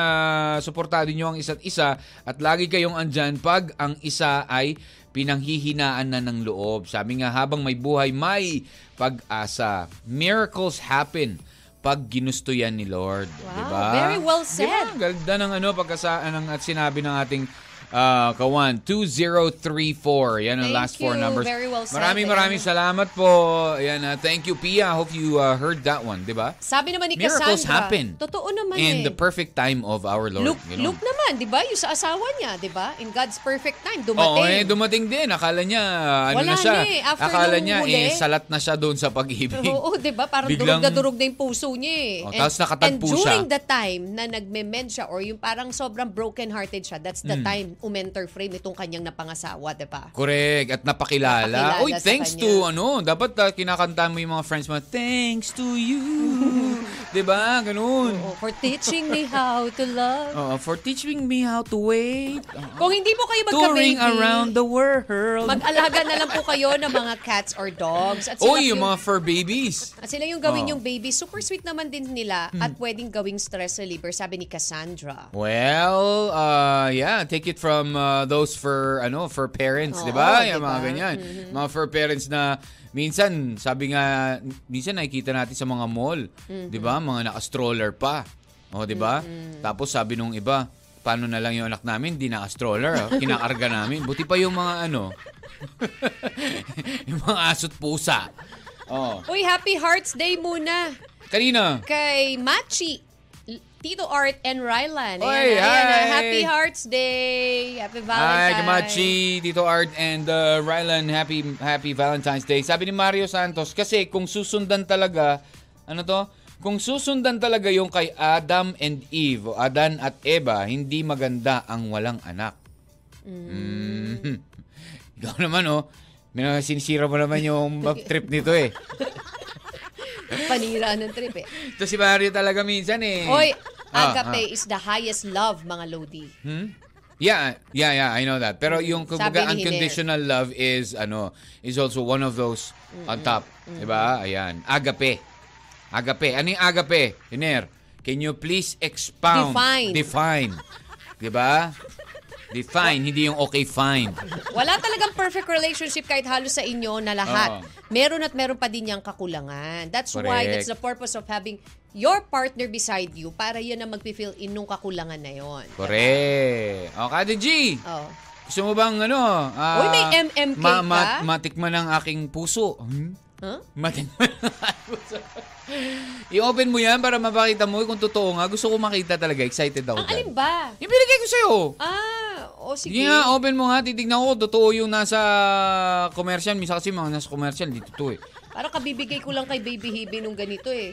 suportado nyo ang isa't isa at lagi kayong andyan pag ang isa ay pinanghihinaan na ng loob. Sabi nga, habang may buhay, may pag-asa. Miracles happen pag ginusto yan ni Lord. Wow, diba? very well said. Diba? Ganda ng ano, pagkasa, ng, at sinabi ng ating ah, kawan, 2034. Yan ang Thank last four you. numbers. Very well said. Maraming maraming salamat po. Ayan, ah, thank you, Pia. Hope you ah, heard that one, di ba? Sabi naman ni Miracles Cassandra. happen. Totoo naman In eh. the perfect time of our Lord. Look, Ganun. look naman, di ba? Yung sa asawa niya, di ba? In God's perfect time, Oo, dumating. eh, dumating din. Akala niya, ano Wala na siya. na eh. After Akala niya, huli. eh, salat na siya doon sa pag-ibig. Oo, di ba? Parang Biglang- durog na durog na yung puso niya eh. Oh, tapos nakatagpo and during siya. the time na nagme-mend siya or yung parang sobrang broken-hearted siya, that's the Hmm. time umentor frame itong kanyang napangasawa, di ba? Correct. At napakilala. Napakilala sa thanks kanya. to, ano, dapat uh, kinakanta mo yung mga friends mo, thanks to you. 'Di ba Ganun. Oh, for teaching me how to love. Oo, for teaching me how to wait. Oo. Kung hindi po kayo Touring magka-baby, around the world. mag-alaga na lang po kayo ng mga cats or dogs. At sila yung yung- mga fur babies. At sila yung gawin Oh. yung baby. Super sweet naman din nila Hmm. at pwedeng gawing stress reliever, sabi ni Cassandra. Well, uh, yeah, take it from uh, those for ano, for parents, Oo, 'di ba? di Yung mga ganyan. Mga for parents na minsan, sabi nga minsan nakikita natin sa mga mall, 'di ba? Mga naka-stroller pa. Oh, 'di ba? Tapos sabi nung iba, paano na lang yung anak namin, di naka-stroller, ah. kinakarga namin. Buti pa yung mga ano, yung mga aso't pusa. Oh. Uy, Happy Hearts Day muna Kanina, kay Machi, Tito Art, and Rylan. Oy, Ayan, ayan, hi! Happy Hearts Day! Happy Hi, Valentine's! Kamachi, Tito Art, and uh, Rylan, happy happy Valentine's Day. Sabi ni Mario Santos, kasi kung susundan talaga, ano to? Kung susundan talaga yung kay Adam and Eve, o Adan at Eva, hindi maganda ang walang anak. Mm. Ikaw naman, oh. Sinisira mo naman yung trip nito eh. Panira ng trip eh. Ito si Mario talaga minsan eh. Oy, agape is the highest love, mga Lodi. Hmm? Yeah, yeah, yeah, I know that. Pero yung kumbaga unconditional love is ano, is also one of those on top, 'di ba? Ayan, agape. Agape. Ano yung agape? Hiner, can you please expound? Define. Define. 'Di ba? Define, hindi yung okay fine. Wala talagang perfect relationship kahit halos sa inyo na lahat. Oo. Meron at meron pa din niyang kakulangan. That's why, Correct. that's the purpose of having your partner beside you para yun ang magpi-fill in nung kakulangan na yon. Correct. O, Kati G, Oh. gusto mo bang ano? ah, Uy, may MMK ma- ma- ka? matikman ang aking puso. Hmm? Huh? Matikman ang aking puso. I-open mo yan para mapakita mo kung totoo nga. Gusto ko makita talaga. Excited ako Ang dyan. alin ba? Yung binigay ko sa'yo. Ah, o sige. Sige nga, open mo nga. Titignan ko. Totoo yung nasa commercial. Misa kasi mga nasa commercial. Hindi totoo eh. Parang kabibigay ko lang kay Baby Hibi nung ganito eh.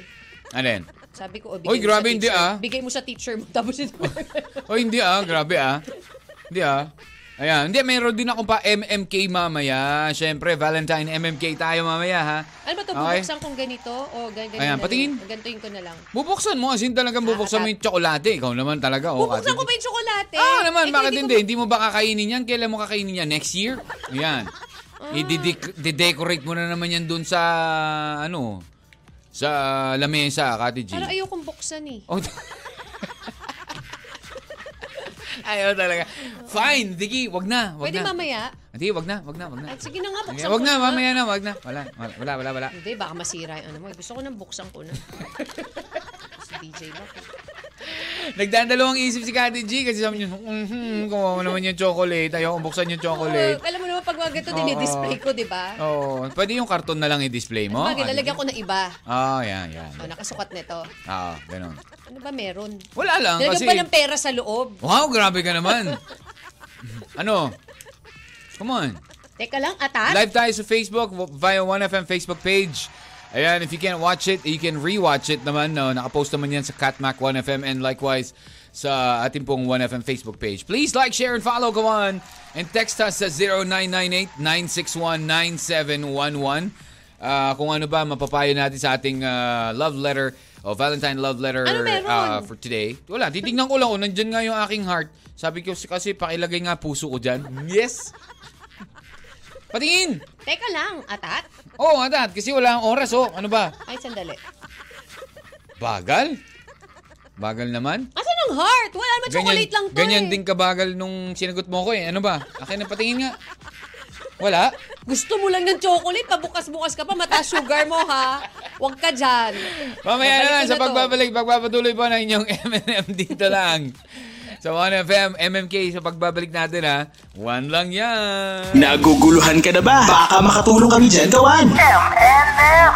Alin? Sabi ko, o, bigay Oy, mo grabe, sa hindi, teacher. ah. Bigay mo sa teacher mo. Tapos ito. O hindi ah. Grabe ah. Hindi ah. Ayan. Hindi, mayroon din ako pa MMK mamaya. Siyempre, Valentine MMK tayo mamaya ha. ano ba to Okay. bubuksan kong ganito? O ganito Ayan, na patingin. lang. Gantuin ko na lang. Bubuksan mo. As in talagang bubuksan mo yung tsokolate. Ikaw naman talaga. Oh, Bubuksan ko ba yung tsokolate? Ah, naman, Eh, bakit hindi? Hindi mo ba kakainin yan? Kailan mo kakainin yan? Next year? Ayan. Ah. I-decorate mo na naman yan dun sa, ano, sa lamesa, Kati G. Parang ayokong buksan eh. Oh, Ayaw talaga. Fine, Digi, wag na. Wag Pwede na. mamaya? Hindi, wag na, wag na, wag na. Ay, sige na nga, buksan wag ko na, mamaya na, wag na. Wala, wala, wala, wala. Hindi, baka masira yung ano mo. Gusto ko nang buksan ko na. si DJ Mac. Nagdadalawang isip si Kati G kasi sabi niya, mm-hmm, kung naman yung chocolate, ayaw kong buksan yung chocolate. Oo, alam mo naman, pag mga ganito, Oo. dinidisplay ko, di ba? Oo, pwede yung karton na lang i-display mo. Bagay, lalagyan ko na iba. Ah, yan, yan. O, nakasukat nito. Oo, ganun. Ano ba meron? Wala lang Nalagyan kasi... pa ng pera sa loob. Wow, grabe ka naman. ano? Come on. Teka lang, atat? Live tayo sa Facebook via 1FM Facebook page. Ayan, if you can't watch it, you can rewatch it naman. No? Nakapost naman yan sa Catmac 1FM and likewise sa ating pong 1FM Facebook page. Please like, share, and follow. Go on. And text us sa 0998-961-9711. Ah, kung ano ba mapapayo natin sa ating ah, love letter o Valentine love letter Ano ah, for today. Wala, titignan ko lang. Oh, nandyan nga yung aking heart. Sabi ko kasi pakilagay nga puso ko dyan. Yes! Patingin! Teka lang, atat? Oo, oh, atat. Kasi wala ang oras, oh. Ano ba? Ay, sandali. Bagal? Bagal naman? Asan ang heart? Wala naman chocolate lang to ganyan eh. din kabagal nung sinagot mo ko eh. Ano ba? Akin na patingin nga. Wala? Gusto mo lang ng chocolate, pabukas-bukas ka pa, mataas sugar mo ha. Huwag ka dyan. Mamaya na lang sa pagbabalik, pagpapatuloy po ng inyong M&M dito lang. Sa 1FM, MMK, sa pagbabalik natin ha, one lang yan. Naguguluhan ka na ba? Baka makatulong kami dyan, gawan. M&M.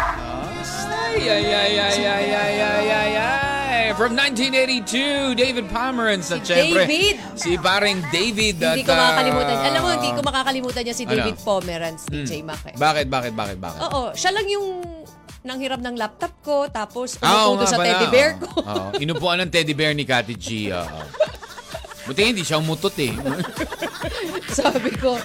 Ay, ay, ay, ay, ay, ay, ay, ay, ay. From 1982, David Pomeranz. At Si syempre, David. Si paring David. Hindi at, ko makakalimutan. ah, Alam mo, hindi ko makakalimutan niya si Ano? David Pomeranz, DJ Mac. eh. Bakit, bakit, bakit, bakit? Oo, siya lang yung nanghiram ng laptop ko, tapos Ah, umupo doon nga sa pala. teddy bear ko. Oo. Inupuan ng teddy bear ni Kati G. oo. Buti hindi siya umutot eh. Sabi ko,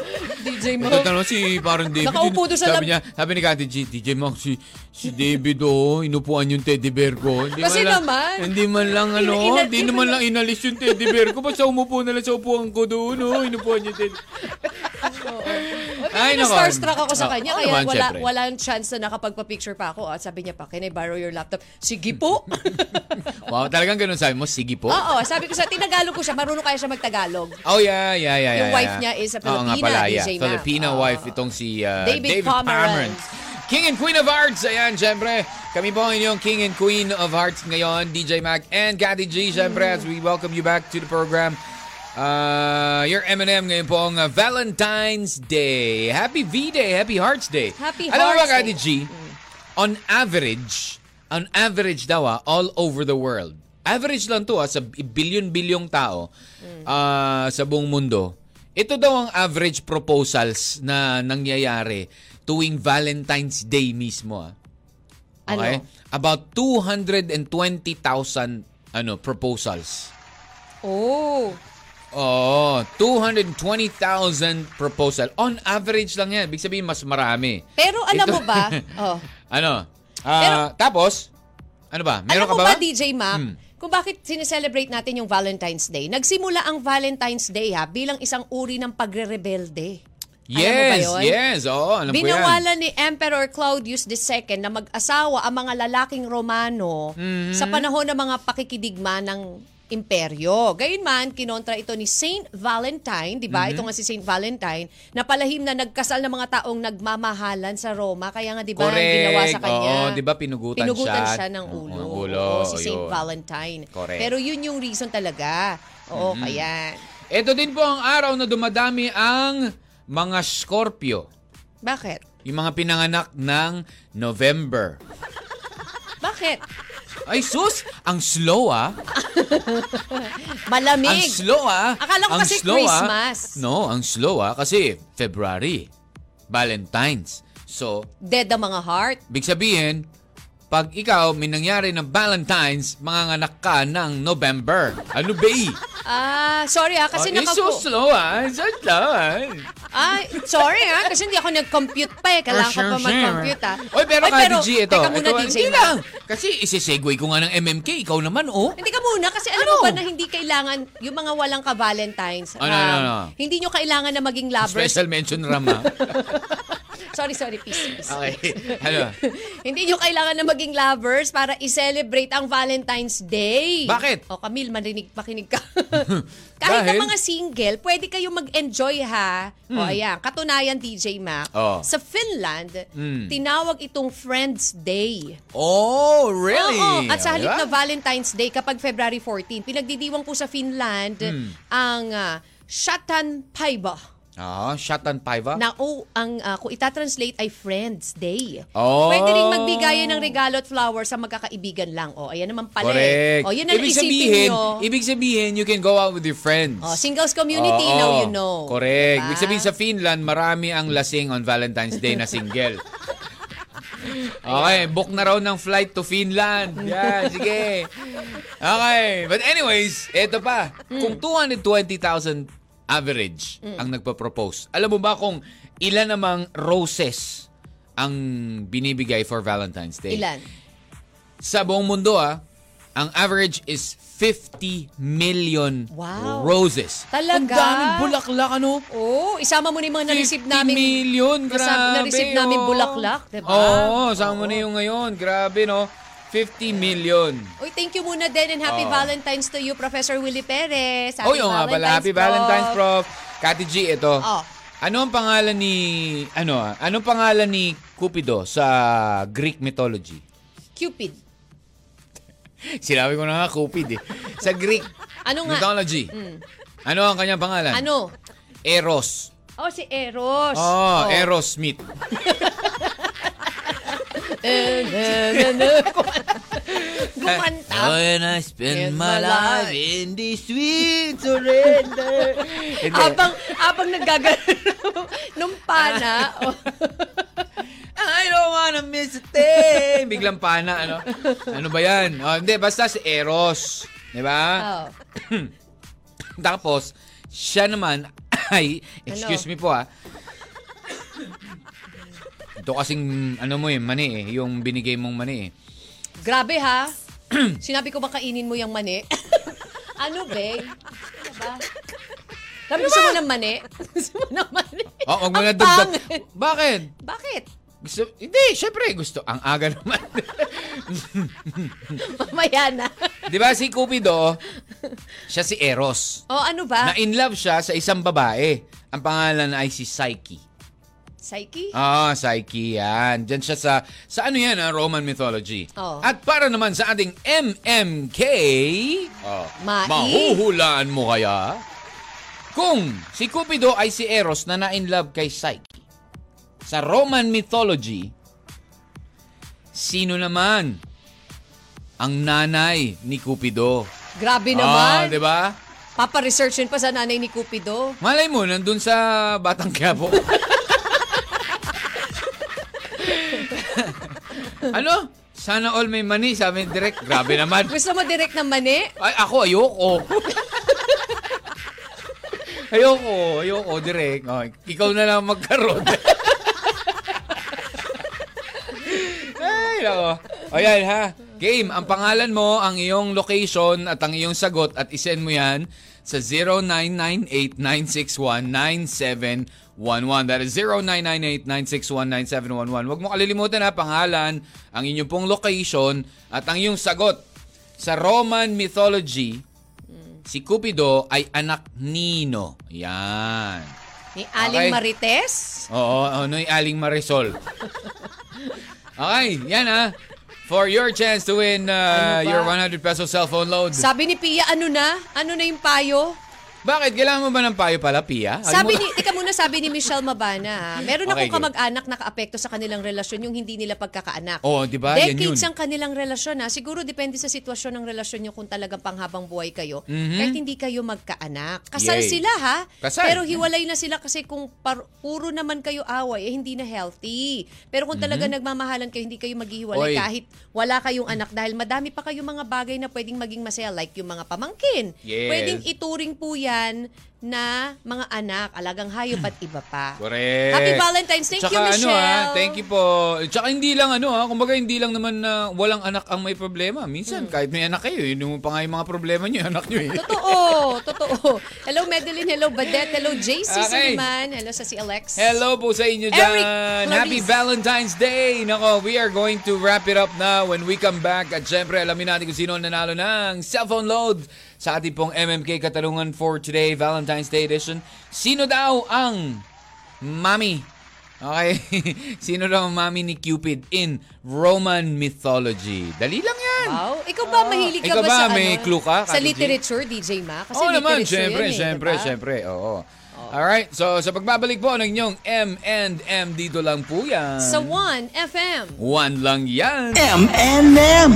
DJ Mac, Ito tanong si parang David. Nakaupo doon sa sabi lab- niya, sabi ni Kati G, DJ Mac, si, si David oh, inupuan yung teddy bear ko. Hindi Kasi man lang, naman. Hindi man lang ano, Ina- ina- hindi naman lang inalis yung teddy bear ko. Basta umupo na lang sa upuan ko doon, oh, inupuan yung teddy Ay, Ay, nako. starstruck ako sa Oo, kanya, oo kaya naman, wala, syempre. walang chance na nakapagpa-picture pa ako. At sabi niya pa, can I borrow your laptop? Sige po. Wow, talagang ganun sabi mo, sige po. Oo, sabi ko sa tinagalog ko siya, marunong kaya siya magtagalog. Oh, yeah, yeah, yeah. Yung yeah, wife yeah. niya is a Filipina, pala, yeah. DJ. Filipina Oo. wife itong si uh, David David. Pomeranz. King and Queen of Hearts. Ayan, syempre. Kami po ang inyong King and Queen of Hearts ngayon, DJ Mac and Cathy G. Syempre, as we welcome you back to the program. Uh, your M&M ngayon po ang uh, Valentine's Day. Happy V-Day. Happy Hearts Day. Happy Alam mo ba, Hearts Cathy G? On average, on average daw ah, all over the world. Average lang to ah, sa billion-bilyong tao ah, sa buong mundo. Ito daw ang average proposals na nangyayari tuwing Valentine's Day mismo. Ah. Okay? Ano? About 220,000 ano proposals. Oh. Oo, 220,000 proposal. On average lang yan. Ibig sabihin, mas marami. Pero alam Ito- mo ba, oh, ano? Ah, Pero- tapos, ano ba? Meron alam ka mo ba? ba, DJ Mac, Hmm. Kung bakit sineselebrate natin yung Valentine's Day? Nagsimula ang Valentine's Day ha, bilang isang uri ng pagre-rebelde. Yes, yes. Oo, alam ko yan. Binawalan ni Emperor Claudius II na mag-asawa ang mga lalaking Romano Mm-hmm. sa panahon ng mga pakikidigma ng imperyo. Gayunman, kinontra ito ni Saint Valentine, di ba? Mm-hmm. Ito nga si Saint Valentine, na palahim na nagkasal ng mga taong nagmamahalan sa Roma. Kaya nga, di ba, ginawa sa kanya. Oo, di ba, pinugutan Pinugutan siya. siya ng Oo, ulo. ng ulo, Oo, si Saint yun. Valentine. Correct. Mm-hmm. Pero yun yung reason talaga. Oo, kaya. Ito din po ang araw na dumadami ang mga Scorpio. Bakit? Yung mga pinanganak ng November. Bakit? Ay, sus! Ang slow, ah. Malamig. Ang slow, ah. Akala ko Ang kasi slow, ah. Christmas. No, ang slow, ah. Kasi February. Valentine's. So, Dead ang mga heart. Big sabihin, pag ikaw may nangyari ng Valentine's, manganganak ka ng November. Ano ba eh? Ah, sorry ah, kasi oh, it's so nakapo... slow ah. So slow ah. Ay, sorry ah, kasi hindi ako nag-compute pa eh. Kailangan ko pa mag-compute ah. Oy, pero Oy, Kati G, ito. Teka muna, ito, DJ Hindi lang. Kasi isisegue ko nga ng MMK. Ikaw naman, oh. Hindi ka muna, kasi alam Ano? mo ba na hindi kailangan, yung mga walang ka-Valentines, Ano, ano, ano? hindi nyo kailangan na maging lovers. Special mention, Rama. Sorry, sorry, peace, peace. Okay. Ano? hindi nyo kailangan na maging lovers para i-celebrate ang Valentine's Day. Bakit? O Camille, marinig, makinig ka. Kahit Dahil? na mga single, pwede kayong mag-enjoy ha. O ayan, katunayan DJ Mac. Hmm. Oh. Sa Finland, Mm. tinawag itong Friends Day. Oh, really? Oo, at sa halip Diba? na Valentine's Day kapag February 14, pinagdidiwang po sa Finland Hmm. ang uh, Shatan Paiba. Ah, Shatan Paiva? Na o ang uh, kung itatranslate ay Friends Day. Oh. Pwede ring magbigayan ng regalo at flowers sa magkakaibigan lang. O, ayan naman pala. Correct. eh. O, yun ang ibig sabihin, nyo. ibig sabihin, you can go out with your friends. O, singles community, Oo, now you know. Correct. Diba? Ibig sabihin sa Finland, marami ang lasing on Valentine's Day na single. Okay, book na raw ng flight to Finland. Yan, sige. Okay. But anyways, eto pa. Kung 220,000 average ang nagpa-propose, alam mo ba kung ilan namang roses ang binibigay for Valentine's Day? Ilan? Sa buong mundo ah, ang average is 50 million Wow. roses. Talaga? Ang daming bulaklak, ano? Oo, isama mo na yung mga na-receive 50 namin. million, nasa- grabe. Na-receive namin oh. bulaklak, diba? Oo, sama mo Oo. na yung ngayon. Grabe, no? 50 million. Uy, thank you muna din and happy Oo. Valentine's to you, Professor Willie Perez. Oh, yung nga pala. Happy Valentine's, Prof. Kati G, ito. Oh. Ano ang pangalan ni ano? Anong pangalan ni Cupido sa Greek mythology? Cupid. Sinabi ko na nga Cupid eh. Sa Greek Ano nga? mythology. Ano ang kanyang pangalan? Ano? Eros. Oh, si Eros. Oh, Eros Smith. Gumanta. When I spend my life in this sweet surrender. Hindi. Habang, habang naggagano nung pana. I don't wanna miss a thing. Biglang pana, ano? Ano ba yan? Oh, hindi, basta si Eros. Di ba? Oh. Tapos, siya naman ay, excuse Ano? me po ah. Ito kasing, ano mo eh, mani eh. Yung binigay mong mani eh. Grabe ha. Sinabi ko ba kainin mo yung mani? ano, be? Ano ba? Sabi gusto mo ng mani? gusto mo ng mani? Oh, wag mo Ang na dagdag. pangit. Bakit? Bakit? Gusto, hindi, syempre gusto. Ang aga naman. Mamaya na. Di ba si Cupido, siya si Eros. oh, ano ba? Na in love siya sa isang babae. Ang pangalan ay si Psyche. Psyche? Ah, Psyche yan. Diyan siya sa, sa ano yan, ah, Roman mythology. Oh. At para naman sa ating MMK, oh, Mai. mahuhulaan mo kaya kung si Cupido ay si Eros na na-in love kay Psyche. Sa Roman mythology, sino naman ang nanay ni Cupido? Grabe Ah, naman. di ba? Papa-researchin pa sa nanay ni Cupido. Malay mo, nandun sa Batang Quiapo. ano? Sana all may money, sabi ni Direk. Grabe naman. Gusto mo direct ng mani? Ay, ako, ayoko. ayoko, ayoko, Direk. Oh, ikaw na lang magkaroon. Ay, nako. O yan, ha. Game, ang pangalan mo, ang iyong location at ang iyong sagot at isend mo yan sa 0998-961-9711. That is 0998-961-9711. Huwag mo kalilimutan ha, pangalan, ang inyong pong location at ang iyong sagot. Sa Roman mythology, si Cupido ay anak Nino. Yan. Ni Aling Okay. Marites? Oo, ano yung Aling Marisol. okay, yan ha. For your chance to win uh, Ano your 100 peso cellphone load. Sabi ni Pia, ano na? Ano na yung payo? Bakit? Kailangan mo ba ng payo pala, Pia? Ano Sabi mo- ni, tika muna, sabi ni Michelle Mabana, ha? meron Okay, akong kamag-anak na kaapekto sa kanilang relasyon yung hindi nila pagkakaanak. Oo, di ba? Decades yun. ang kanilang relasyon. Ha? Siguro depende sa sitwasyon ng relasyon nyo kung talagang panghabang buhay kayo. Mhm. Kahit hindi kayo magkaanak. Kasal Yay. sila ha, Kasal. pero hiwalay na sila kasi kung par- puro naman kayo away, eh hindi na healthy. Pero kung talaga nagmamahalan kayo, hindi kayo maghihiwalay. Oy. kahit wala kayong anak dahil madami pa kayong mga bagay na pwedeng maging masaya like yung mga pamangkin. Yes. Pwedeng ituring po yan again. Na mga anak, alagang hayop at iba pa. Correct. Happy Valentine's. Thank Tsaka you, Michelle. ano ha, thank you po. Tsaka hindi lang ano ha, kumbaga hindi lang naman na walang anak ang may problema. Minsan, Hmm. kahit may anak kayo, yun pa nga yung mga problema yung anak nyo eh. Totoo, totoo. Hello, Madeline. Hello, Badet. Hello, JC Okay. Suliman. Hello sa si Alex. Hello po sa inyo Eric dyan. Happy Clarice. Valentine's Day. Nako, we are going to wrap it up now when we come back. At syempre, alamin natin kung sino nanalo ng cellphone load sa ating pong MMK Katalungan for today, Valentine's Day edition. Sino daw ang mami? Okay. sino daw ang mami ni Cupid in Roman mythology? Dali lang yan. Wow. Ikaw ba, mahilig ka Ikaw ba, ba, sa may ano? clue ka, Sa Kati G? literature, DJ Ma? Kasi Oo naman, literature syempre, yan eh, syempre, diba? syempre. Oo. Alright, so sa pagbabalik po ng inyong M&M, dito lang po yan. Sa 1 FM. One lang yan. M&M.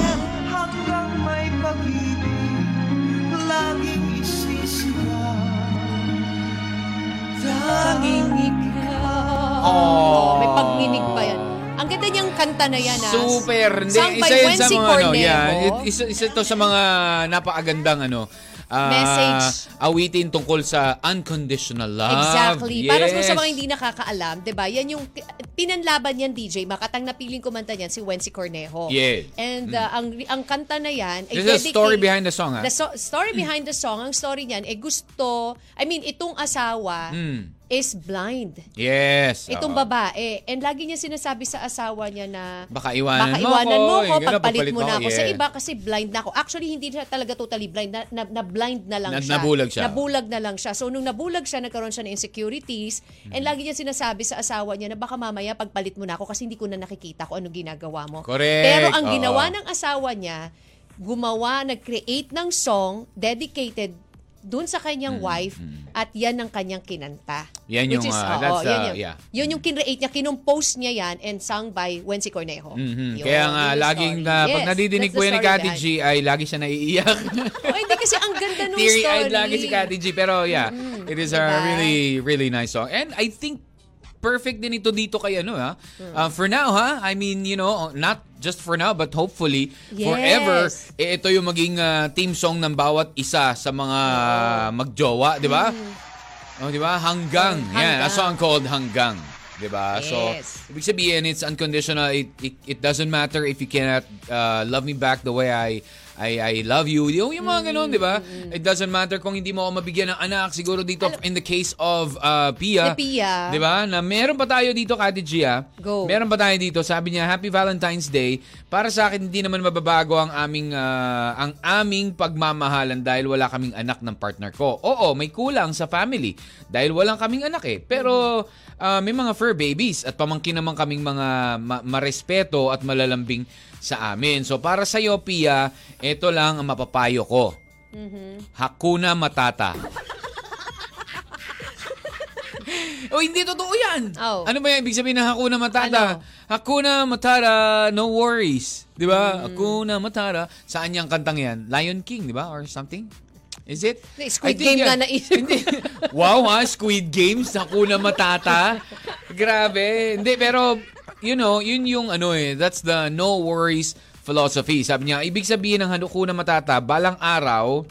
Tanging ikaw. Oh. May pagninig pa yan. Ang ganda niyang kanta na yan, ah. Super. Hindi, Sung by isa yan sa Wency mga ano, Cornejo. yan. Isa, isa to sa mga napakagandang ano, ah, Message. awitin tungkol sa unconditional love. Exactly. Para Yes. sa mga hindi nakakaalam, 'di ba? Yan yung pinanlaban yan DJ, makatang napiling kumanta niyan si Wency Cornejo. Yes. And uh, ang ang kanta na yan ay There's a story behind the song, ah. The so- story behind the song, ang story niyan ay gusto, I mean, itong asawa Mm. Is blind. Yes. Itong oo. babae. And lagi niya sinasabi sa asawa niya na Baka iwanan baka iwanan mo ako, ganun, pagpalit mo na ako, ako. Sa iba kasi blind na ako. Actually, hindi siya talaga totally blind. Na, na, na blind na lang Na- siya. nabulag siya. Nabulag na lang siya. So, nung nabulag siya, nagkaroon siya ng insecurities. And Mm-hmm. lagi niya sinasabi sa asawa niya na baka mamaya pagpalit mo na ako kasi hindi ko na nakikita kung anong ginagawa mo. Correct. Pero ang Oo. ginawa ng asawa niya, gumawa, nag-create ng song dedicated dun sa kanyang wife at yan ang kanyang kinanta. Mm-hmm. Yan Which yung, is, oo, that's, yan ah, yung, yeah. yun yung kinreate niya, kinumpose niya yan and sung by Wency Cornejo. Mhm. Yun, Kaya nga, laging story. na, pag Yes, nadidinig the yan ni Kati. G, ay lagi siya naiiyak. Oh, hindi kasi ang ganda nung Teary-eyed story. lagi si Kati G. Pero yeah, it is a Diba? really, really nice song. And I think perfect din ito dito kay ano ha. Uh, for now ha, I mean, you know, not just for now but hopefully Yes. forever eh, ito yung maging uh, team song ng bawat isa sa mga magjowa, 'di ba? Oh, 'di ba? Hanggang. Mm, Yan, a hanggang. song called Hanggang. 'Di ba? So, Yes. ibig sabihin it's unconditional. It, it it doesn't matter if you cannot uh, love me back the way I I I love you. Yung, yung mga ganun, 'di ba? Mm, It doesn't matter kung hindi mo ako mabigyan ng anak. Siguro dito in the case of uh, Pia, Ni Pia. 'di ba? Na meron pa tayo dito Kati Gia. Go. Meron pa tayo dito. Sabi niya, Happy Valentine's Day. Para sa akin hindi naman mababago ang aming ah, ang aming pagmamahalan dahil wala kaming anak ng partner ko. Oo, may kulang sa family dahil walang kaming anak eh. Pero ah, may mga fur babies at pamangkin naman kaming mga ma- marespeto at malalambing sa amin. So para sa iyo Pia, ito lang ang mapapayo ko. Hakuna Matata. o hindi totoo yan. Oh. Ano ba yung ibig sabihin ng Hakuna Matata? Hakuna Matata, no worries. Di ba? Hakuna Matata. Saan yung kantang yan? Lion King, di ba? Or something? Is it? Squid I think Game yan. nga naisip. Wow ha, Squid Games, Hakuna Matata. Grabe. Hindi, pero, you know, yun yung ano eh, that's the no worries philosophy. Sabi niya, ibig sabihin ng Hakuna Matata, balang araw,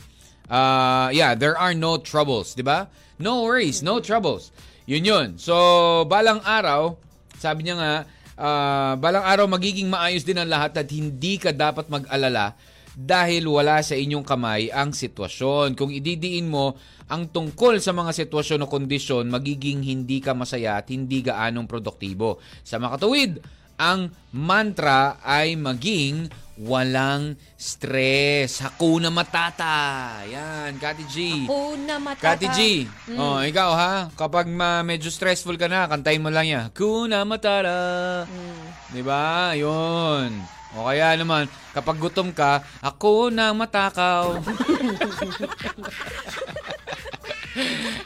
uh, yeah, there are no troubles, di ba? No worries, no troubles. Yun yun. So, balang araw, sabi niya nga, ah, balang araw magiging maayos din ang lahat at hindi ka dapat mag-alala dahil wala sa inyong kamay ang sitwasyon. Kung ididiin mo ang tungkol sa mga sitwasyon o kondisyon, magiging hindi ka masaya at hindi gaanong produktibo. Sa makatuwid, ang mantra ay maging walang stress. Hakuna matata. Yan, Kati G. Hakuna Matata. Kati G, oh, ikaw ha, kapag ma- medyo stressful ka na, kantayin mo lang yan. Hakuna matata. Di ba? Yun. O kaya naman, kapag gutom ka, ako na matakaw.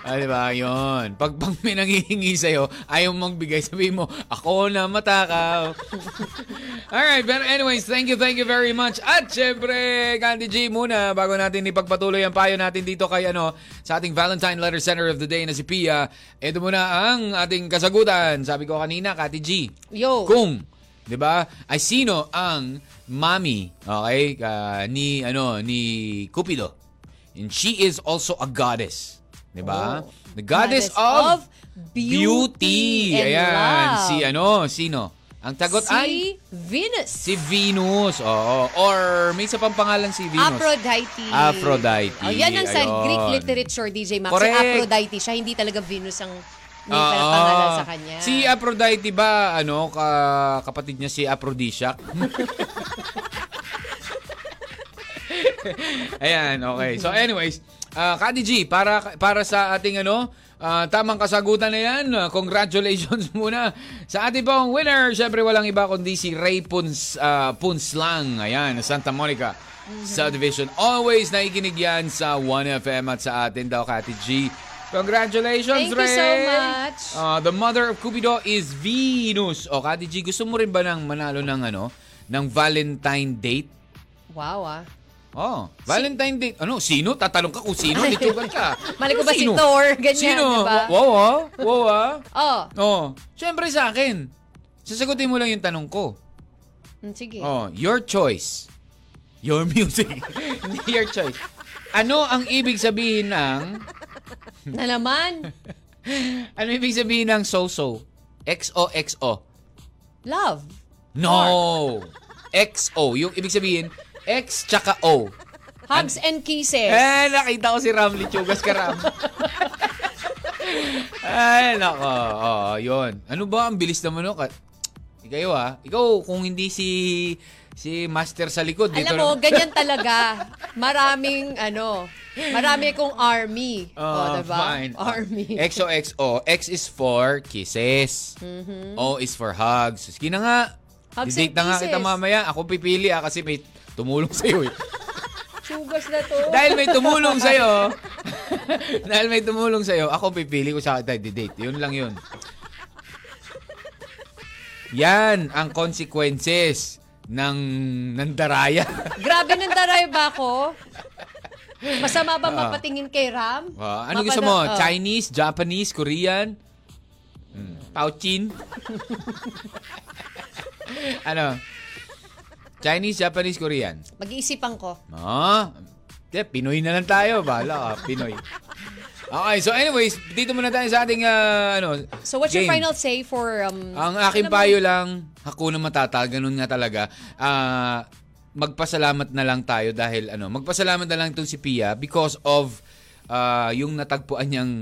ah, di ba? Yun. Pag, pag may nangihingi sa'yo, ayaw mong bigay, sabihin mo, ako na matakaw. Alright, but anyways, thank you, thank you very much. At syempre, Candy G muna, bago natin ipagpatuloy ang payo natin dito kay ano, sa ating Valentine Letter Center of the Day na si Pia. Ito muna ang ating kasagutan. Sabi ko kanina, Kati G. Yo. Kung, 'di ba? Ay sino ang mami, okay, ah, ni ano, ni Cupido. And she is also a goddess, 'di ba? Oh. The goddess, of, Goddess of beauty and Ayan, love. si ano, sino? Ang tagot si ay Venus. si Venus. Oo. Or may isa pang pangalan si Venus. Aphrodite. Aphrodite. Oh, yan ang sa Ayun. Greek literature, DJ Max. Correct. Si Aphrodite siya, hindi talaga Venus ang may Oo. pangalan sa kanya. Si Aphrodite ba, ano, ka, kapatid niya si Aphrodisiac? Ayan, okay. So anyways, uh, Kadi G, para, para sa ating ano, ah, tamang kasagutan na yan, ah, congratulations muna sa ating pong winner. Siyempre, walang iba kundi si Ray Puns, ah, Punslang. Ayan, Santa Monica Subdivision. Always naikinig yan sa 1FM at sa atin daw, Kati G. Congratulations, Thank you Ray! so much. Uh, the mother of Cupido is Venus. O, Kati G, gusto mo rin ba nang manalo ng ano, ng Valentine date? Wow ah. Oh, Valentine date. Ano, sino? Tatanong ka kung sino? Litugan ka. Mali ko ba si sino? Thor? Ganyan, Sino? diba? Wow, ah. Wow, ah. Oh, Oh, syempre sa akin. Sasagutin mo lang yung tanong ko. mm, sige. Oh, your choice. Your music. Your choice. Ano ang ibig sabihin ng... Na naman, Ano ibig sabihin ng so-so? XOXO. love. No! XO. Yung ibig sabihin, X tsaka O. Hugs and kisses. Eh, nakita ko si Ram Lichugas ka, Ram. Ay, nako. Oo, yun. Ano ba? Ang bilis naman, no? Ka- Ikaw, ah. Ikaw, kung hindi si si Master sa likod. dito Alam mo, na- ganyan talaga. Maraming, ano, marami kong army. o, Ah, diba? fine. Army. XOXO. X is for kisses. O is for hugs. Sige na nga. Mm-hmm. Hugs Didate and na nga kita mamaya. Ako pipili ah kasi may tumulong sa'yo eh. Sugas na to. Dahil may tumulong sa'yo, dahil may tumulong sa'yo, ako pipili ko sa kita date. Yun lang yun. Yan ang consequences ng nandaraya. Grabe ng daray ba ako? Masama ba mapatingin kay Ram? Ah, ano Mapada- gusto mo? oh. Chinese, Japanese, Korean? Hmm. Pauchin? ano? Chinese, Japanese, Korean? Mag-iisipan ko. Ah, yeah, Pinoy na lang tayo. Bahala ka, Pinoy. Okay, so anyways, dito muna tayo sa ating, ah, ano, So what's your game. final say for... Um, Ang aking ano naman? payo lang, hakuna matata, ganun nga talaga. Ah, magpasalamat na lang tayo dahil ano, magpasalamat na lang itong si Pia because of ah, yung natagpuan niyang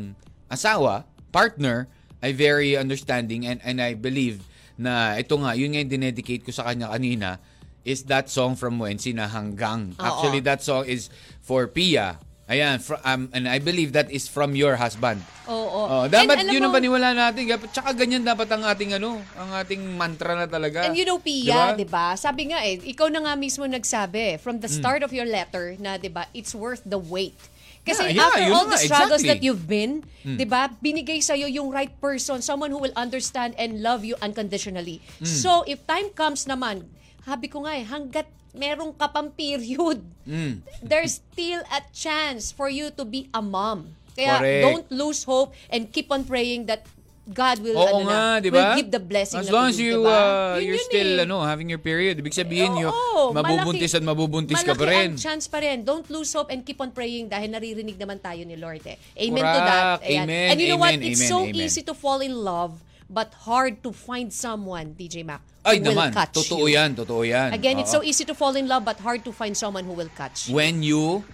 asawa, partner, ay very understanding and and I believe na ito nga, yun nga yung dinedicate ko sa kanya kanina is that song from Wensi na Hanggang. Actually, that song is for Pia. Ayan, fr- um, and I believe that is from your husband. Oo. Oh, dapat And alam yun ang mo- paniwala natin. Dapat tsaka ganyan dapat ang ating ano, ang ating mantra na talaga. And you know, Pia, Diba? di ba? Sabi nga eh, ikaw na nga mismo nagsabi from Hmm. the start of your letter na, di ba, it's worth the wait. Kasi Yeah, yeah, after yun all the nga, struggles exactly. Hmm. that you've been, di ba, binigay sa'yo yung right person, someone who will understand and love you unconditionally. Hmm. So, if time comes naman, habi ko nga eh, hanggat merong ka pang period, Hmm. there's still a chance for you to be a mom. Kaya Correct. don't lose hope and keep on praying that God will, Oo ano nga, na, di will give the blessing As long to as you, you, di ba? uh, Yun you're yun still, eh. ano, having your period. Ibig sabihin Oo, mabubuntis at malaki- mabubuntis ka pa malaki rin. ang chance pa rin. Don't lose hope and keep on praying dahil naririnig naman tayo ni Lord eh. Amen to Correct. that. Ayan. Amen, And you know what? amen, It's amen, so amen. easy to fall in love but hard to find someone, DJ Mac, who Ay will naman, catch totoo you. yan, totoo yan. Again, it's Oo. so easy to fall in love but hard to find someone who will catch you. When you,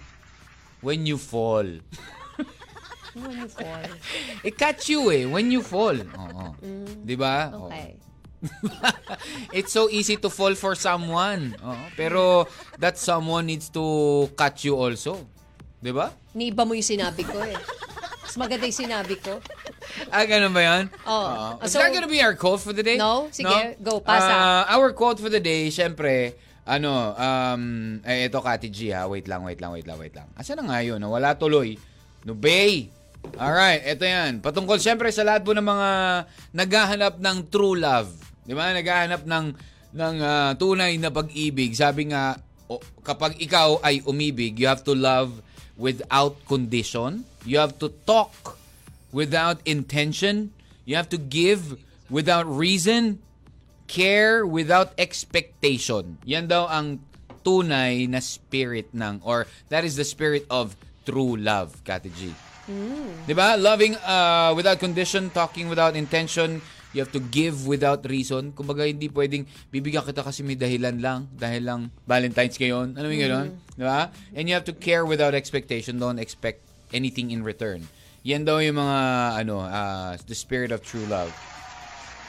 when you fall. When you fall. It catch you eh, when you fall. Oo. Di ba? Oo. Mm. Okay. It's so easy to fall for someone. Oo. Pero that someone needs to catch you also. Di ba? Niiba mo yung sinabi ko eh. Mas maganda yung sinabi ko. Ah, ganun ba yan? Oo. Is So- that gonna be our quote for the day? No? Sige, go, pasa. Ah, our quote for the day, syempre, ano, um, eh, ito, Kati G, ha? Wait lang, wait lang, wait lang, wait lang. Asa na nga yun? Wala tuloy. Nubay. Alright, ito yan. Patungkol syempre sa lahat po ng mga naghahanap ng true love. Di ba? Naghahanap ng, ng ah, tunay na pag-ibig. Sabi nga, o- kapag ikaw ay umibig, you have to love without condition. You have to talk without intention. You have to give without reason. Care without expectation. Yan daw ang tunay na spirit ng, or that is the spirit of true love, Kati G. Di ba? Loving uh, without condition, talking without intention, you have to give without reason. Kumbaga, hindi pwedeng bibigyan kita kasi may dahilan lang. Dahil lang Valentine's ngayon. Ano yung gano'n? Di ba? And you have to care without expectation. Don't expect anything in return. Yan daw yung mga, ano, uh, the spirit of true love.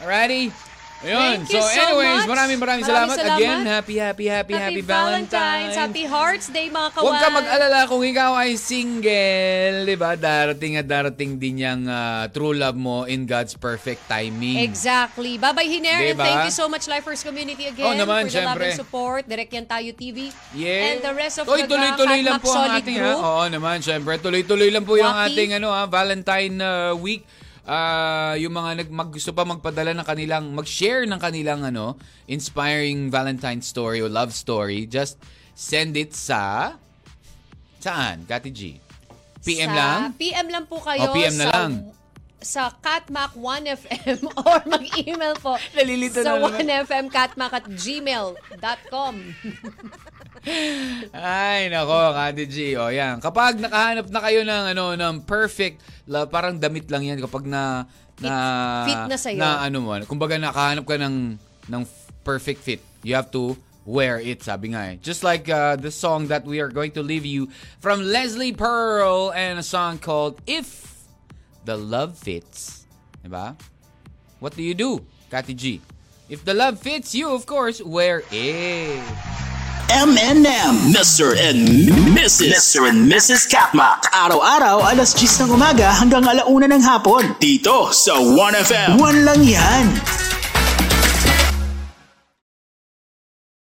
Alrighty? Ayun. Thank so, you so anyways, much. maraming maraming salamat. salamat. Again, happy, happy, happy, happy, Valentine's. Happy Hearts Day, mga kawan. Huwag ka mag-alala kung ikaw ay single, di ba? Darating at darating din yung ah, true love mo in God's perfect timing. Exactly. Bye-bye, Hiner. And Diba? thank you so much, Lifers Community, again, Oh, naman, for the love syempre. and support. Direct yan tayo TV. Yeah. And the rest of Oy, the tuloy-tuloy lang po ang ating ha. Group. Oo naman, syempre. Tuloy-tuloy lang po yung Waki. ating ano ha, Valentine uh, week. Ah, yung mga nag mag, gusto pa magpadala ng kanilang mag-share ng kanilang ano, inspiring Valentine story o love story, just send it sa saan? Kati G. PM Sa- lang? PM lang po kayo. O, PM na sa, lang. Sa Catmac1FM or mag-email po Nalilito sa na naman. 1FMCatmac at gmail.com. Ay, nako, Kati G. O, yan. Kapag nakahanap na kayo ng, ano, ng perfect love, parang damit lang yan kapag na, na, Fit- fit na sa'yo. Na, ano mo, kumbaga nakahanap ka ng, ng perfect fit. You have to wear it, sabi nga eh. Just like uh, the song that we are going to leave you from Leslie Pearl and a song called If the love fits, di ba? What do you do, Kati G? If the love fits you, of course, wear it. M&M Mr. and Mrs. Mr. and Mrs. Katmak Araw-araw, alas 10 ng umaga hanggang alauna ng hapon. Dito sa 1FM One lang yan.